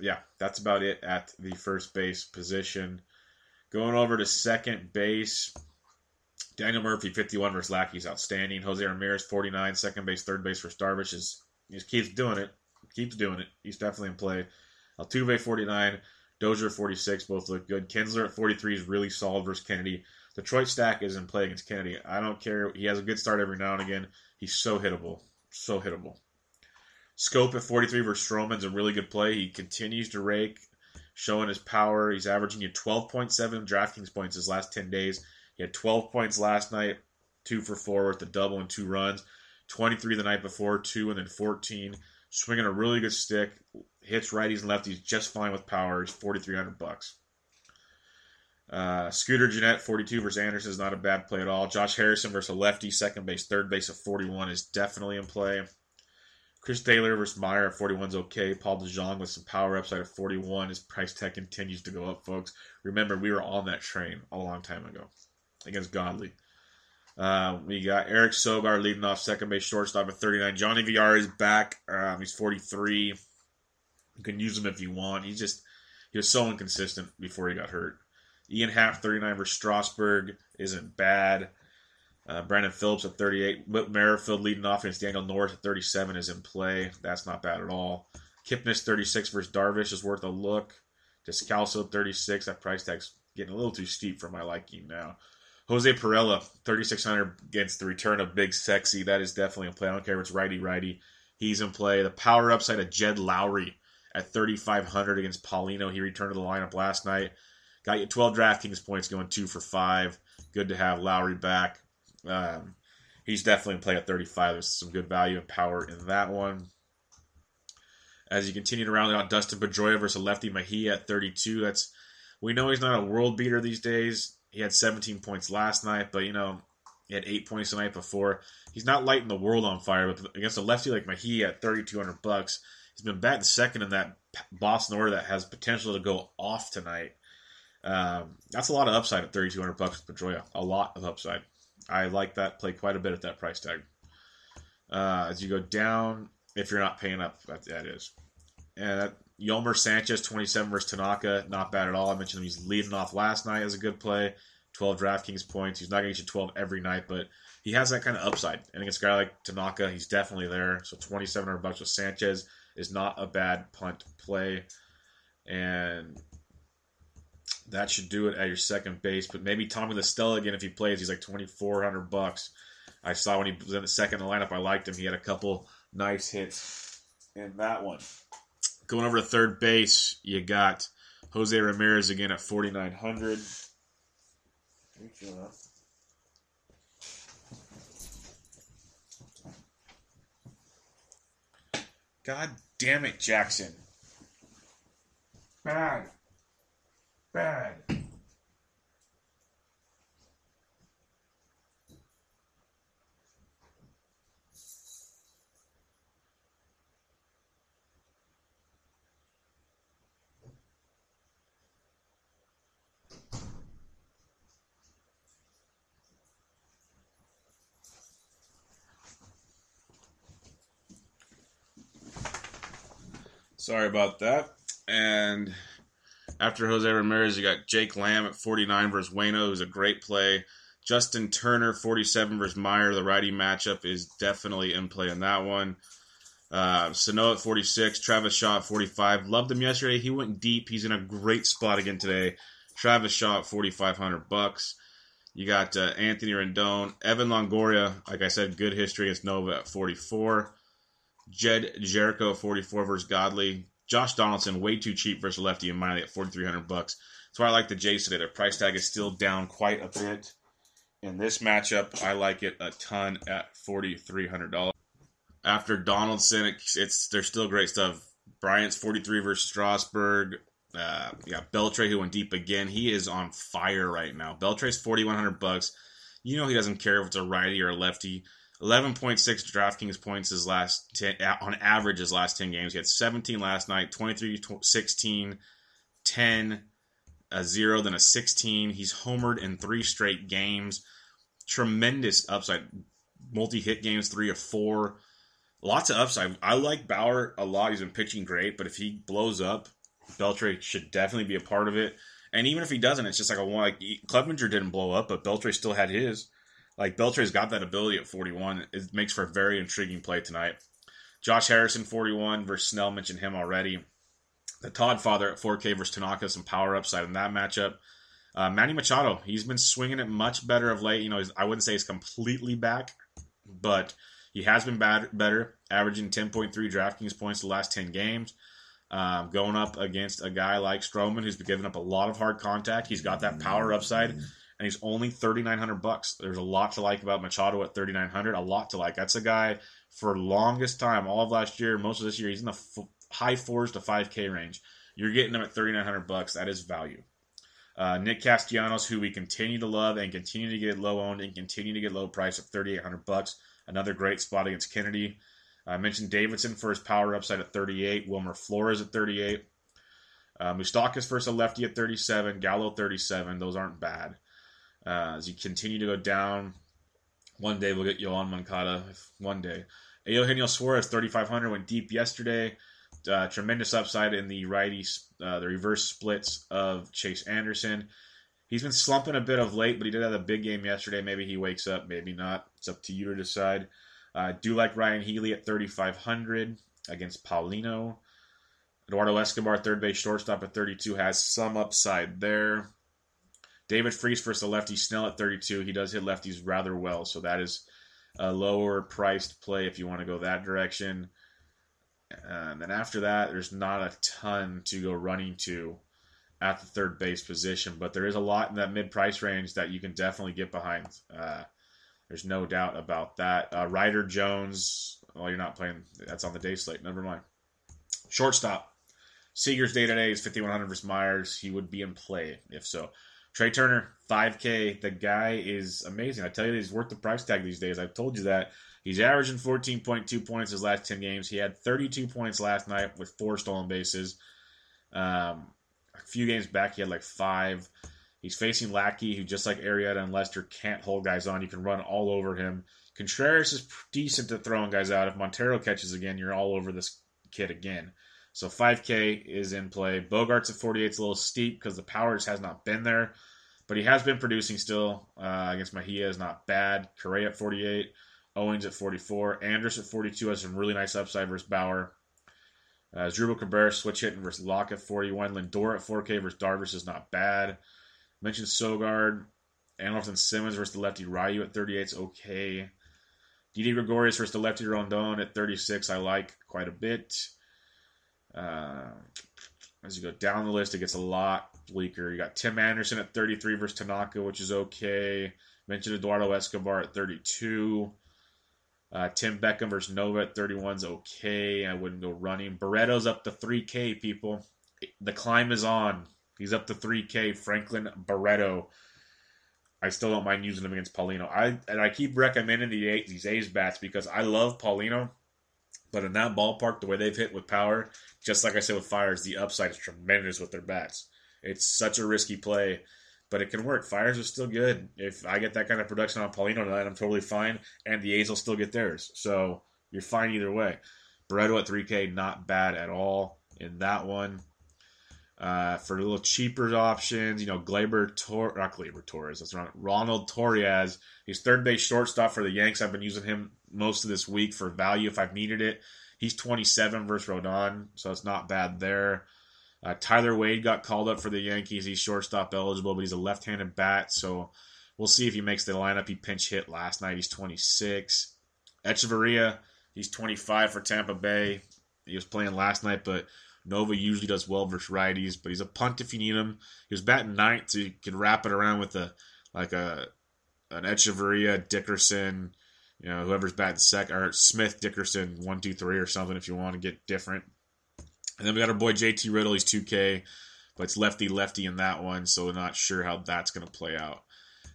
yeah, that's about it at the first base position. Going over to second base. Daniel Murphy, 51 versus Lackey's outstanding. Jose Ramirez, 49, second base, third base for Darvish. Is, he just keeps doing it keeps doing it. He's definitely in play. Altuve 49, Dozier 46, both look good. Kinsler at 43 is really solid versus Kennedy. Detroit stack is in play against Kennedy. I don't care. He has a good start every now and again. He's so hittable. So hittable. Schoop at 43 versus Stroman's a really good play. He continues to rake, showing his power. He's averaging you 12.7 DraftKings points his last 10 days. He had 12 points last night, two for four with the double and two runs. 23 the night before, two and then 14 swinging a really good stick, hits righties and lefties just fine with power. He's forty three hundred bucks. Uh, Scooter Gennett, 42 versus Anderson is not a bad play at all. Josh Harrison versus a lefty, second base, third base of 41 is definitely in play. Chris Taylor versus Meyer at 41 is okay. Paul DeJong with some power upside at 41. His price tag continues to go up, folks. Remember, we were on that train a long time ago against Godley. Uh, we got Eric Sogard leading off second base shortstop at 39. Johnny VR is back. Um, he's 43. You can use him if you want. He's just he was so inconsistent before he got hurt. Ian Happ, 39 versus Strasburg, isn't bad. Uh, Brandon Phillips at 38. Whit Merrifield leading off against Daniel Norris at 37 is in play. That's not bad at all. Kipnis 36 versus Darvish is worth a look. Descalso 36. That price tag's getting a little too steep for my liking now. Jose Pirela 3600 against the return of Big Sexy. That is definitely in play. I don't care if it's righty righty. He's in play. The power upside of Jed Lowrie at 3500 against Paulino. He returned to the lineup last night. Got you 12 DraftKings points going two for five. Good to have Lowrie back. Um, he's definitely in play at 35. There's some good value and power in that one. As you continue to round out, Dustin Pedroia versus lefty Mejia at 32. That's we know he's not a world beater these days. He had 17 points last night, but you know he had eight points the night before. He's not lighting the world on fire, but against a lefty like Mejia at 3,200 bucks, he's been batting second in that Boston order that has potential to go off tonight. Um, that's a lot of upside at 3,200 bucks with Pedroia. A lot of upside. I like that play quite a bit at that price tag. Uh, as you go down, if you're not paying up, that, that is. And that, Yolmer Sanchez, 27 versus Tanaka, not bad at all. I mentioned him, he's leading off last night as a good play. 12 DraftKings points. He's not going to get you 12 every night, but he has that kind of upside. And against a guy like Tanaka, he's definitely there. So 2,700 bucks with Sanchez is not a bad punt play. And that should do it at your second base. But maybe Tommy La Stella again if he plays. He's like twenty four hundred bucks. I saw when he was in the second in the lineup. I liked him. He had a couple nice hits in that one. Going over to third base, you got Jose Ramirez again at forty nine hundred. God damn it, Jackson. Bad bad. Sorry about that. And after Jose Ramirez, you got Jake Lamb at 49 versus Wayno, who's a great play. Justin Turner, 47 versus Meyer. The righty matchup is definitely in play in that one. Uh, Sano at 46, Travis Shaw at 45. Loved him yesterday. He went deep. He's in a great spot again today. Travis Shaw at 4,500 bucks. You got uh, Anthony Rendon, Evan Longoria. Like I said, good history against Nova at 44. Jedd Gyorko 44 versus Godley. Josh Donaldson way too cheap versus lefty and Miley at 4300 bucks. That's why I like the Jays today. Their price tag is still down quite a bit. In this matchup, I like it a ton at $4,300. After Donaldson, it's, it's there's still great stuff. Bryant's 43 versus Strasburg. Uh, yeah, Beltre who went deep again. He is on fire right now. Beltre's 4100 bucks. You know he doesn't care if it's a righty or a lefty. 11.6 DraftKings points his last 10, on average his last 10 games. He had 17 last night, 23 16, 10, a 0, then a 16. He's homered in three straight games. Tremendous upside. Multi hit games, three of four. Lots of upside. I like Bauer a lot. He's been pitching great, but if he blows up, Beltre should definitely be a part of it. And even if he doesn't, it's just like a one. Like Clevinger didn't blow up, but Beltre still had his. Like Beltre's got that ability at 41. It makes for a very intriguing play tonight. Josh Harrison, 41 versus Snell, mentioned him already. The Todd father at 4K versus Tanaka, some power upside in that matchup. Uh, Manny Machado, he's been swinging it much better of late. You know, I wouldn't say he's completely back, but he has been bad, better, averaging 10.3 DraftKings points the last 10 games. Um, going up against a guy like Stroman, who's been giving up a lot of hard contact. He's got that power upside and he's only 3900 bucks. There's a lot to like about Machado at 3900, a lot to like. That's a guy for longest time, all of last year, most of this year, he's in the f- high 4s to 5k range. You're getting him at 3900 bucks. That is value. Uh, Nick Castellanos, who we continue to love and continue to get low owned and continue to get low price at 3,800 bucks. Another great spot against Kennedy. I mentioned Davidson for his power upside at 38. Wilmer Flores at 38. Uh, Moustakas versus a lefty at 37. Gallo 37. Those aren't bad. Uh, as you continue to go down, one day we'll get Yoan Moncada. One day. Eugenio Suarez 3,500 went deep yesterday. Uh, tremendous upside in the righty, uh, the reverse splits of Chase Anderson. He's been slumping a bit of late, but he did have a big game yesterday. Maybe he wakes up, maybe not. It's up to you to decide. I uh, do like Ryon Healy at 3,500 against Paulino. Eduardo Escobar, third base shortstop at 32, has some upside there. David Freese versus the lefty Snell at 32. He does hit lefties rather well, so that is a lower priced play if you want to go that direction. And then after that, there's not a ton to go running to at the third base position, but there is a lot in that mid price range that you can definitely get behind. Uh, there's no doubt about that. Uh, Ryder Jones, well, you're not playing. That's on the day slate. Never mind. Shortstop. Seager's day to day is 5,100 versus Myers. He would be in play if so. Trea Turner, 5K. The guy is amazing. I tell you, he's worth the price tag these days. I've told you that. He's averaging 14.2 points his last 10 games. He had 32 points last night with four stolen bases. Um, a few games back, he had like five. He's facing Lackey, who just like Arrieta and Lester can't hold guys on. You can run all over him. Contreras is decent at throwing guys out. If Montero catches again, you're all over this kid again. So 5K is in play. Bogaerts at 48 is a little steep because the powers has not been there, but he has been producing still. Uh, against Mejia is not bad. Correa at 48, Owings at 44, Andrus at 42 has some really nice upside versus Bauer. Uh, Asdrubal Cabrera switch hitting versus Locke at 41. Lindor at 4K versus Darvish is not bad. Mentioned Sogard. Andrelton Simmons versus the lefty Ryu at 38 is okay. Didi Gregorius versus the lefty Rodon at 36 I like quite a bit. Uh, as you go down the list, it gets a lot bleaker. You got Tim Anderson at 33 versus Tanaka, which is okay. Mentioned Eduardo Escobar at 32. Uh, Tim Beckham versus Nova at 31 is okay. I wouldn't go running. Barreto's up to 3K, people. The climb is on. He's up to 3K. Franklin Barreto. I still don't mind using him against Paulino. I and I keep recommending the these A's bats because I love Paulino, but in that ballpark, the way they've hit with power, just like I said with Fiers, the upside is tremendous with their bats. It's such a risky play, but it can work. Fiers are still good. If I get that kind of production on Paulino tonight, I'm totally fine, and the A's will still get theirs. So you're fine either way. Barreto at 3K, not bad at all in that one. Uh, for a little cheaper options, you know, Glaber Tor not Gleyber Torres, that's wrong. Ronald Torreyes. He's third base shortstop for the Yanks. I've been using him most of this week for value if I've needed it. He's 27 versus Rodon, so it's not bad there. Uh, Tyler Wade got called up for the Yankees. He's shortstop eligible, but he's a left-handed bat, so we'll see if he makes the lineup. He pinch hit last night. He's 26. Hechavarria, he's 25 for Tampa Bay. He was playing last night, but Nova usually does well versus righties, but he's a punt if you need him. He was batting ninth, so you can wrap it around with a like a an Echeverria, Dickerson, you know, whoever's batting second, or Smith, Dickerson, one, two, three, or something if you want to get different. And then we got our boy JT Riddle. He's 2K, but it's lefty lefty in that one, so we're not sure how that's going to play out.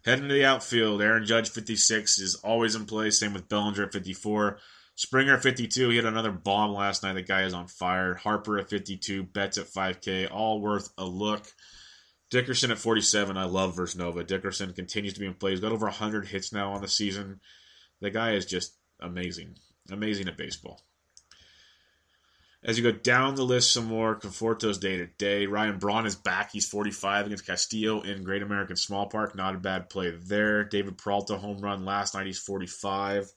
Heading to the outfield, Aaron Judge 56 is always in play. Same with Bellinger at 54. Springer at 52. He had another bomb last night. The guy is on fire. Harper at 52. Betts at 5K. All worth a look. Dickerson at 47. I love versus Nova. Dickerson continues to be in play. He's got over 100 hits now on the season. The guy is just amazing. Amazing at baseball. As you go down the list some more, Conforto's day to day. Ryan Braun is back. He's 45 against Castillo in Great American Small Park. Not a bad play there. David Peralta home run last night. He's 45.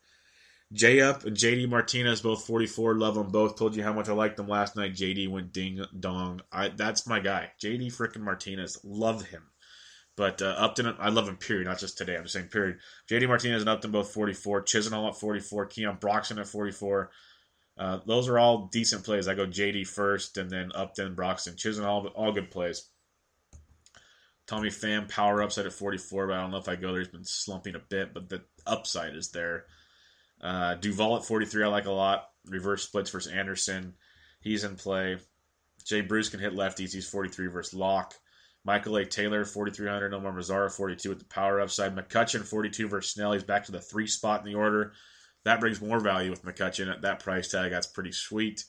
J Up and JD Martinez both 44. Love them both. Told you how much I liked them last night. JD went ding dong. I that's my guy. JD freaking Martinez. Love him. But uh, Upton, I love him. Period. Not just today. I'm just saying. Period. JD Martinez and Upton both 44. Chisenhall at 44. Keon Broxton at 44. Uh, those are all decent plays. I go JD first, and then Upton, Broxton, Chisenhall, all good plays. Tommy Pham power upside at 44, but I don't know if I go there. He's been slumping a bit, but the upside is there. Uh, Duvall at 43, I like a lot. Reverse splits versus Anderson. He's in play. Jay Bruce can hit lefties. He's 43 versus Locke. Michael A. Taylor, 4,300. Nomar Mazara, 42 with the power upside. McCutchen, 42 versus Snell. He's back to the three spot in the order. That brings more value with McCutchen at that price tag. That's pretty sweet.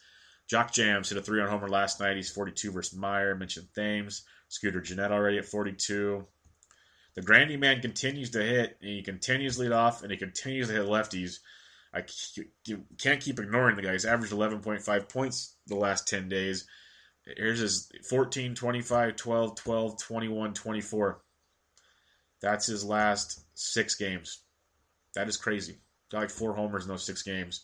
Jock Jams hit a three on homer last night. He's 42 versus Meyer. Mentioned Thames. Scooter Gennett already at 42. The Grandy man continues to hit, and he continues to lead off, and he continues to hit lefties. I can't keep ignoring the guy. He's averaged 11.5 points the last 10 days. Here's his 14, 25, 12, 12, 21, 24. That's his last six games. That is crazy. Got like four homers in those six games.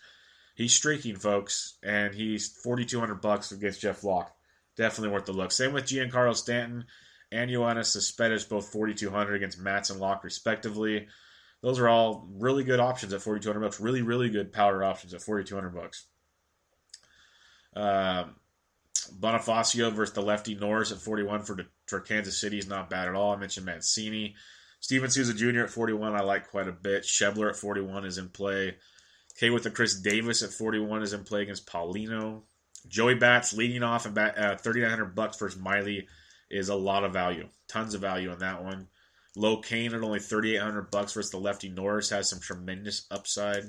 He's streaking, folks, and he's 4,200 bucks against Jeff Locke. Definitely worth the look. Same with Giancarlo Stanton and Yoenis Cespedes, both 4,200 against Matz and Locke, respectively. Those are all really good options at 4,200 bucks. Really, really good power options at 4,200 bucks. Um, Bonifacio versus the lefty Norris at 41 for, for Kansas City is not bad at all. I mentioned Mancini. Steven Souza Jr. at 41, I like quite a bit. Schebler at 41 is in play. K with the Chris Davis at 41 is in play against Paulino. Joey Bats leading off and uh, 3,900 bucks versus Miley is a lot of value. Tons of value on that one. Lo Cain at only 3,800 bucks versus the lefty Norris has some tremendous upside.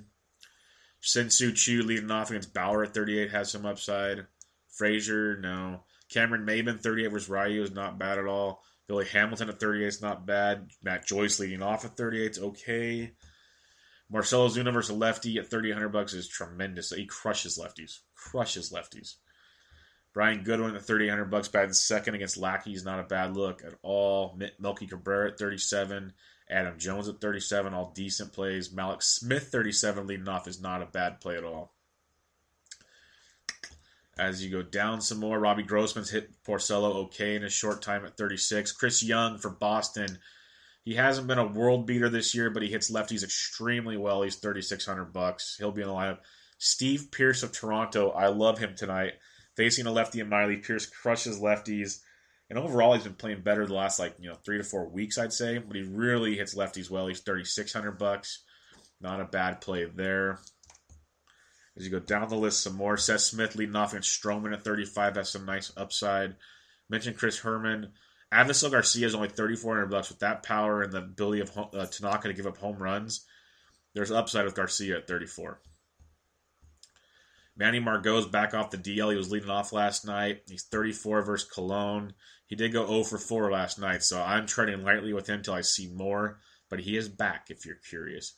Shin-Soo Choo leading off against Bauer at 38 has some upside. Frazier, no. Cameron Maybin, 38 versus Ryu is not bad at all. Billy Hamilton at 38 is not bad. Matt Joyce leading off at 38 is okay. Marcell Ozuna versus lefty at 3,800 bucks is tremendous. He crushes lefties. Crushes lefties. Brian Goodwin at 3,800 bucks batting second against Lackey is not a bad look at all. Melky Cabrera at 37. Adam Jones at 37, all decent plays. Mallex Smith 37 leading off is not a bad play at all. As you go down some more, Robbie Grossman's hit Porcello okay in a short time at 36. Chris Young for Boston. He hasn't been a world beater this year, but he hits lefties extremely well. He's 3600 bucks. He'll be in the lineup. Steve Pearce of Toronto. I love him tonight. Facing a lefty and Miley, Pearce crushes lefties. And overall, he's been playing better the last like you know three to four weeks, I'd say. But he really hits lefties well. He's 3600 bucks. Not a bad play there. As you go down the list, some more. Seth Smith leading off against Stroman at 35. That's some nice upside. Mentioned Chris Herrmann. Avisail Garcia is only 3400 bucks with that power and the ability of uh, Tanaka to give up home runs. There's upside with Garcia at 34. Manny Margot's back off the DL. He was leading off last night. He's 34 versus Colon. He did go 0 for 4 last night, so I'm treading lightly with him until I see more. But he is back if you're curious.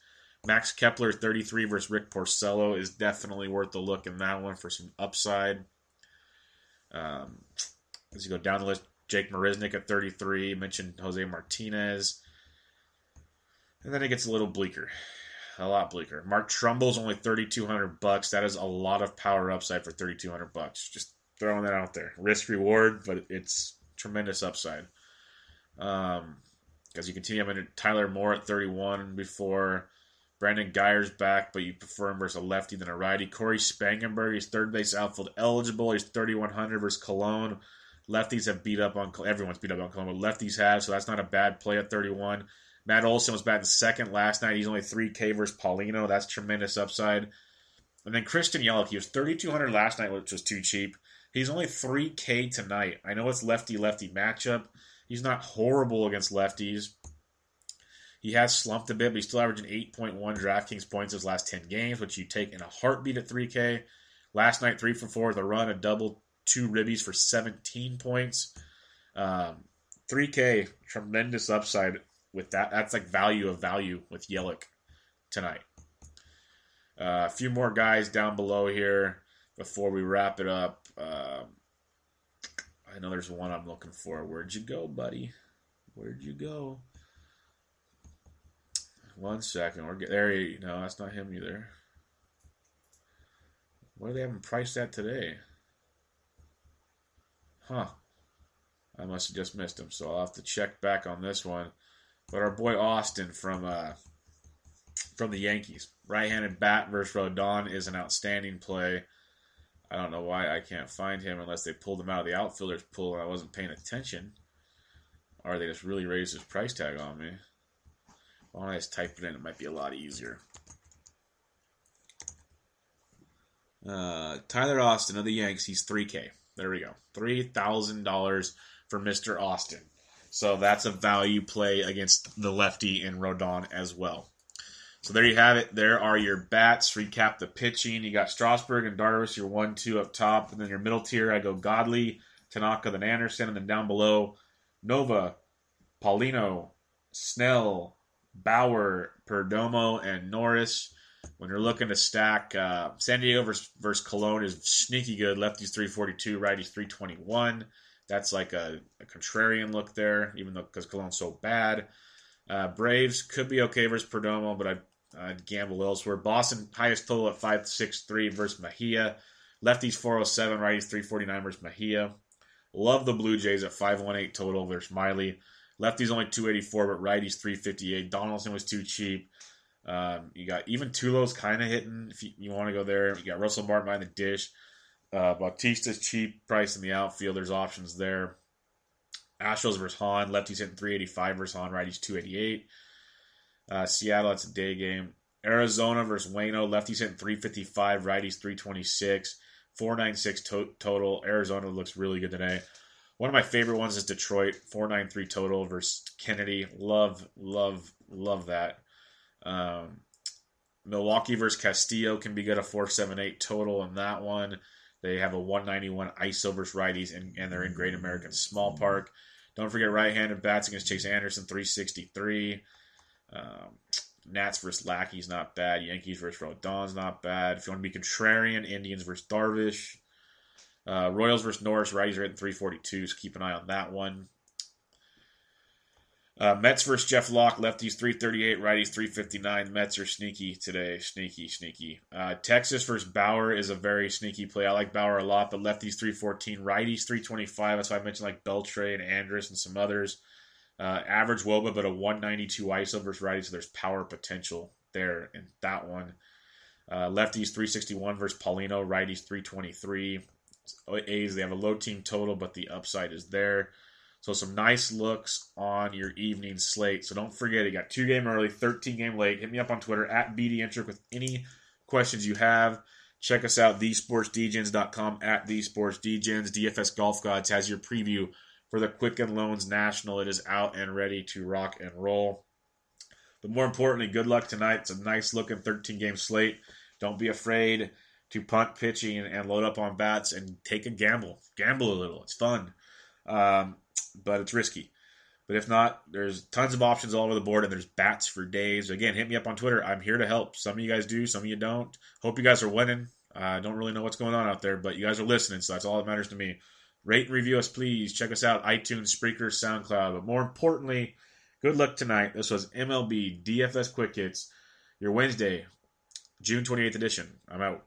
Max Kepler, 33 versus Rick Porcello, is definitely worth the look in that one for some upside. Um, as you go down the list, Jake Marisnick at 33. Mentioned Jose Martinez. And then it gets a little bleaker. A lot bleaker. Mark Trumbo's only 3200 bucks. That is a lot of power upside for 3200 bucks. Just throwing that out there. Risk reward, but it's tremendous upside. Um, as you continue, I'm in Tyler Moore at 31 before Brandon Guyer's back, but you prefer him versus a lefty than a righty. Cory Spangenberg, he's third base outfield eligible. He's 3,100 versus Colon. Lefties have beat up on everyone's beat up on Colon, but lefties have, so that's not a bad play at 31. Matt Olson was batting second last night. He's only 3K versus Paulino. That's tremendous upside. And then Christian Yelich, he was 3,200 last night, which was too cheap. He's only 3K tonight. I know it's lefty lefty matchup. He's not horrible against lefties. He has slumped a bit, but he's still averaging 8.1 DraftKings points his last 10 games, which you take in a heartbeat at 3K. Last night, 3 for 4 with a run, a double, two ribbies for 17 points. Um, 3K, tremendous upside with that. That's like value of value with Yelich tonight. Uh, a few more guys down below here before we wrap it up. Um, I know there's one I'm looking for. Where'd you go, buddy? Where'd you go? One second. We're there. You no, that's not him either. What are they having priced at today? Huh. I must have just missed him, so I'll have to check back on this one. But our boy Austin from uh, from the Yankees, right-handed bat versus Rodon is an outstanding play. I don't know why I can't find him unless they pulled him out of the outfielders pool and I wasn't paying attention, or they just really raised his price tag on me. Why don't I just type it in? It might be a lot easier. Uh, Tyler Austin of the Yanks, he's 3K. There we go. $3,000 for Mr. Austin. So that's a value play against the lefty in Rodon as well. So there you have it. There are your bats. Recap the pitching. You got Strasburg and Darvish, your one, two up top, and then your middle tier. I go Godley, Tanaka, then Anderson, and then down below, Nova, Paulino, Snell, Bauer, Perdomo, and Norris. When you're looking to stack, uh, San Diego versus, versus Colon is sneaky good. Lefties 342, righties 321. That's like a, a contrarian look there, even though because Colon's so bad. Uh, Braves could be okay versus Perdomo, but I uh, gamble elsewhere. Boston highest total at 563 versus Mejia. Lefties 407, righties 349 versus Mejia. Love the Blue Jays at 518 total versus Miley. Lefties only 284, but righties 358. Donaldson was too cheap. Um, you got even Tulo's kind of hitting if you, you want to go there. You got Russell Martin behind the dish. Uh, Bautista's cheap price in the outfield. There's options there. Astros versus Hahn. Lefties hitting 385 versus Hahn. Righties 288. Uh, Seattle, that's a day game. Arizona versus Wayno. Lefties hitting 355, righties 326, 496 to- total. Arizona looks really good today. One of my favorite ones is Detroit, 493 total versus Kennedy. Love, love, love that. Um, Milwaukee versus Castillo can be good, a 478 total in that one. They have a 191 ISO versus righties, and, and they're in Great American Small Park. Don't forget right handed bats against Chase Anderson, 363. Um, Nats versus Lackey's not bad. Yankees versus Rodon's not bad. If you want to be contrarian, Indians versus Darvish. Uh, Royals versus Norris. Righties are at 342, so keep an eye on that one. Uh, Mets versus Jeff Locke. Lefties 338, righties 359. Mets are sneaky today. Sneaky, sneaky. Uh, Texas versus Bauer is a very sneaky play. I like Bauer a lot, but lefties 314, righties 325. That's why I mentioned like Beltre and Andrus and some others. Uh, average wOBA, but a 192 ISO versus righties, so there's power potential there in that one. Uh, lefties 361 versus Paulino, righties 323. A's, they have a low team total, but the upside is there. So some nice looks on your evening slate. So don't forget, you got two game early, 13 game late. Hit me up on Twitter at BDintric with any questions you have. Check us out, thesportsdgens.com at thesportsdgens. DFS Golf Gods has your preview for the Quicken Loans National. It is out and ready to rock and roll. But more importantly, good luck tonight. It's a nice looking 13 game slate. Don't be afraid to punt pitching and load up on bats and take a gamble. Gamble a little. It's fun. Um, but it's risky. But if not, there's tons of options all over the board, and there's bats for days. Again, hit me up on Twitter. I'm here to help. Some of you guys do, some of you don't. Hope you guys are winning. I uh, don't really know what's going on out there, but you guys are listening, so that's all that matters to me. Rate and review us, please. Check us out, iTunes, Spreaker, SoundCloud. But more importantly, good luck tonight. This was MLB DFS Quick Hits, your Wednesday, June 28th edition. I'm out.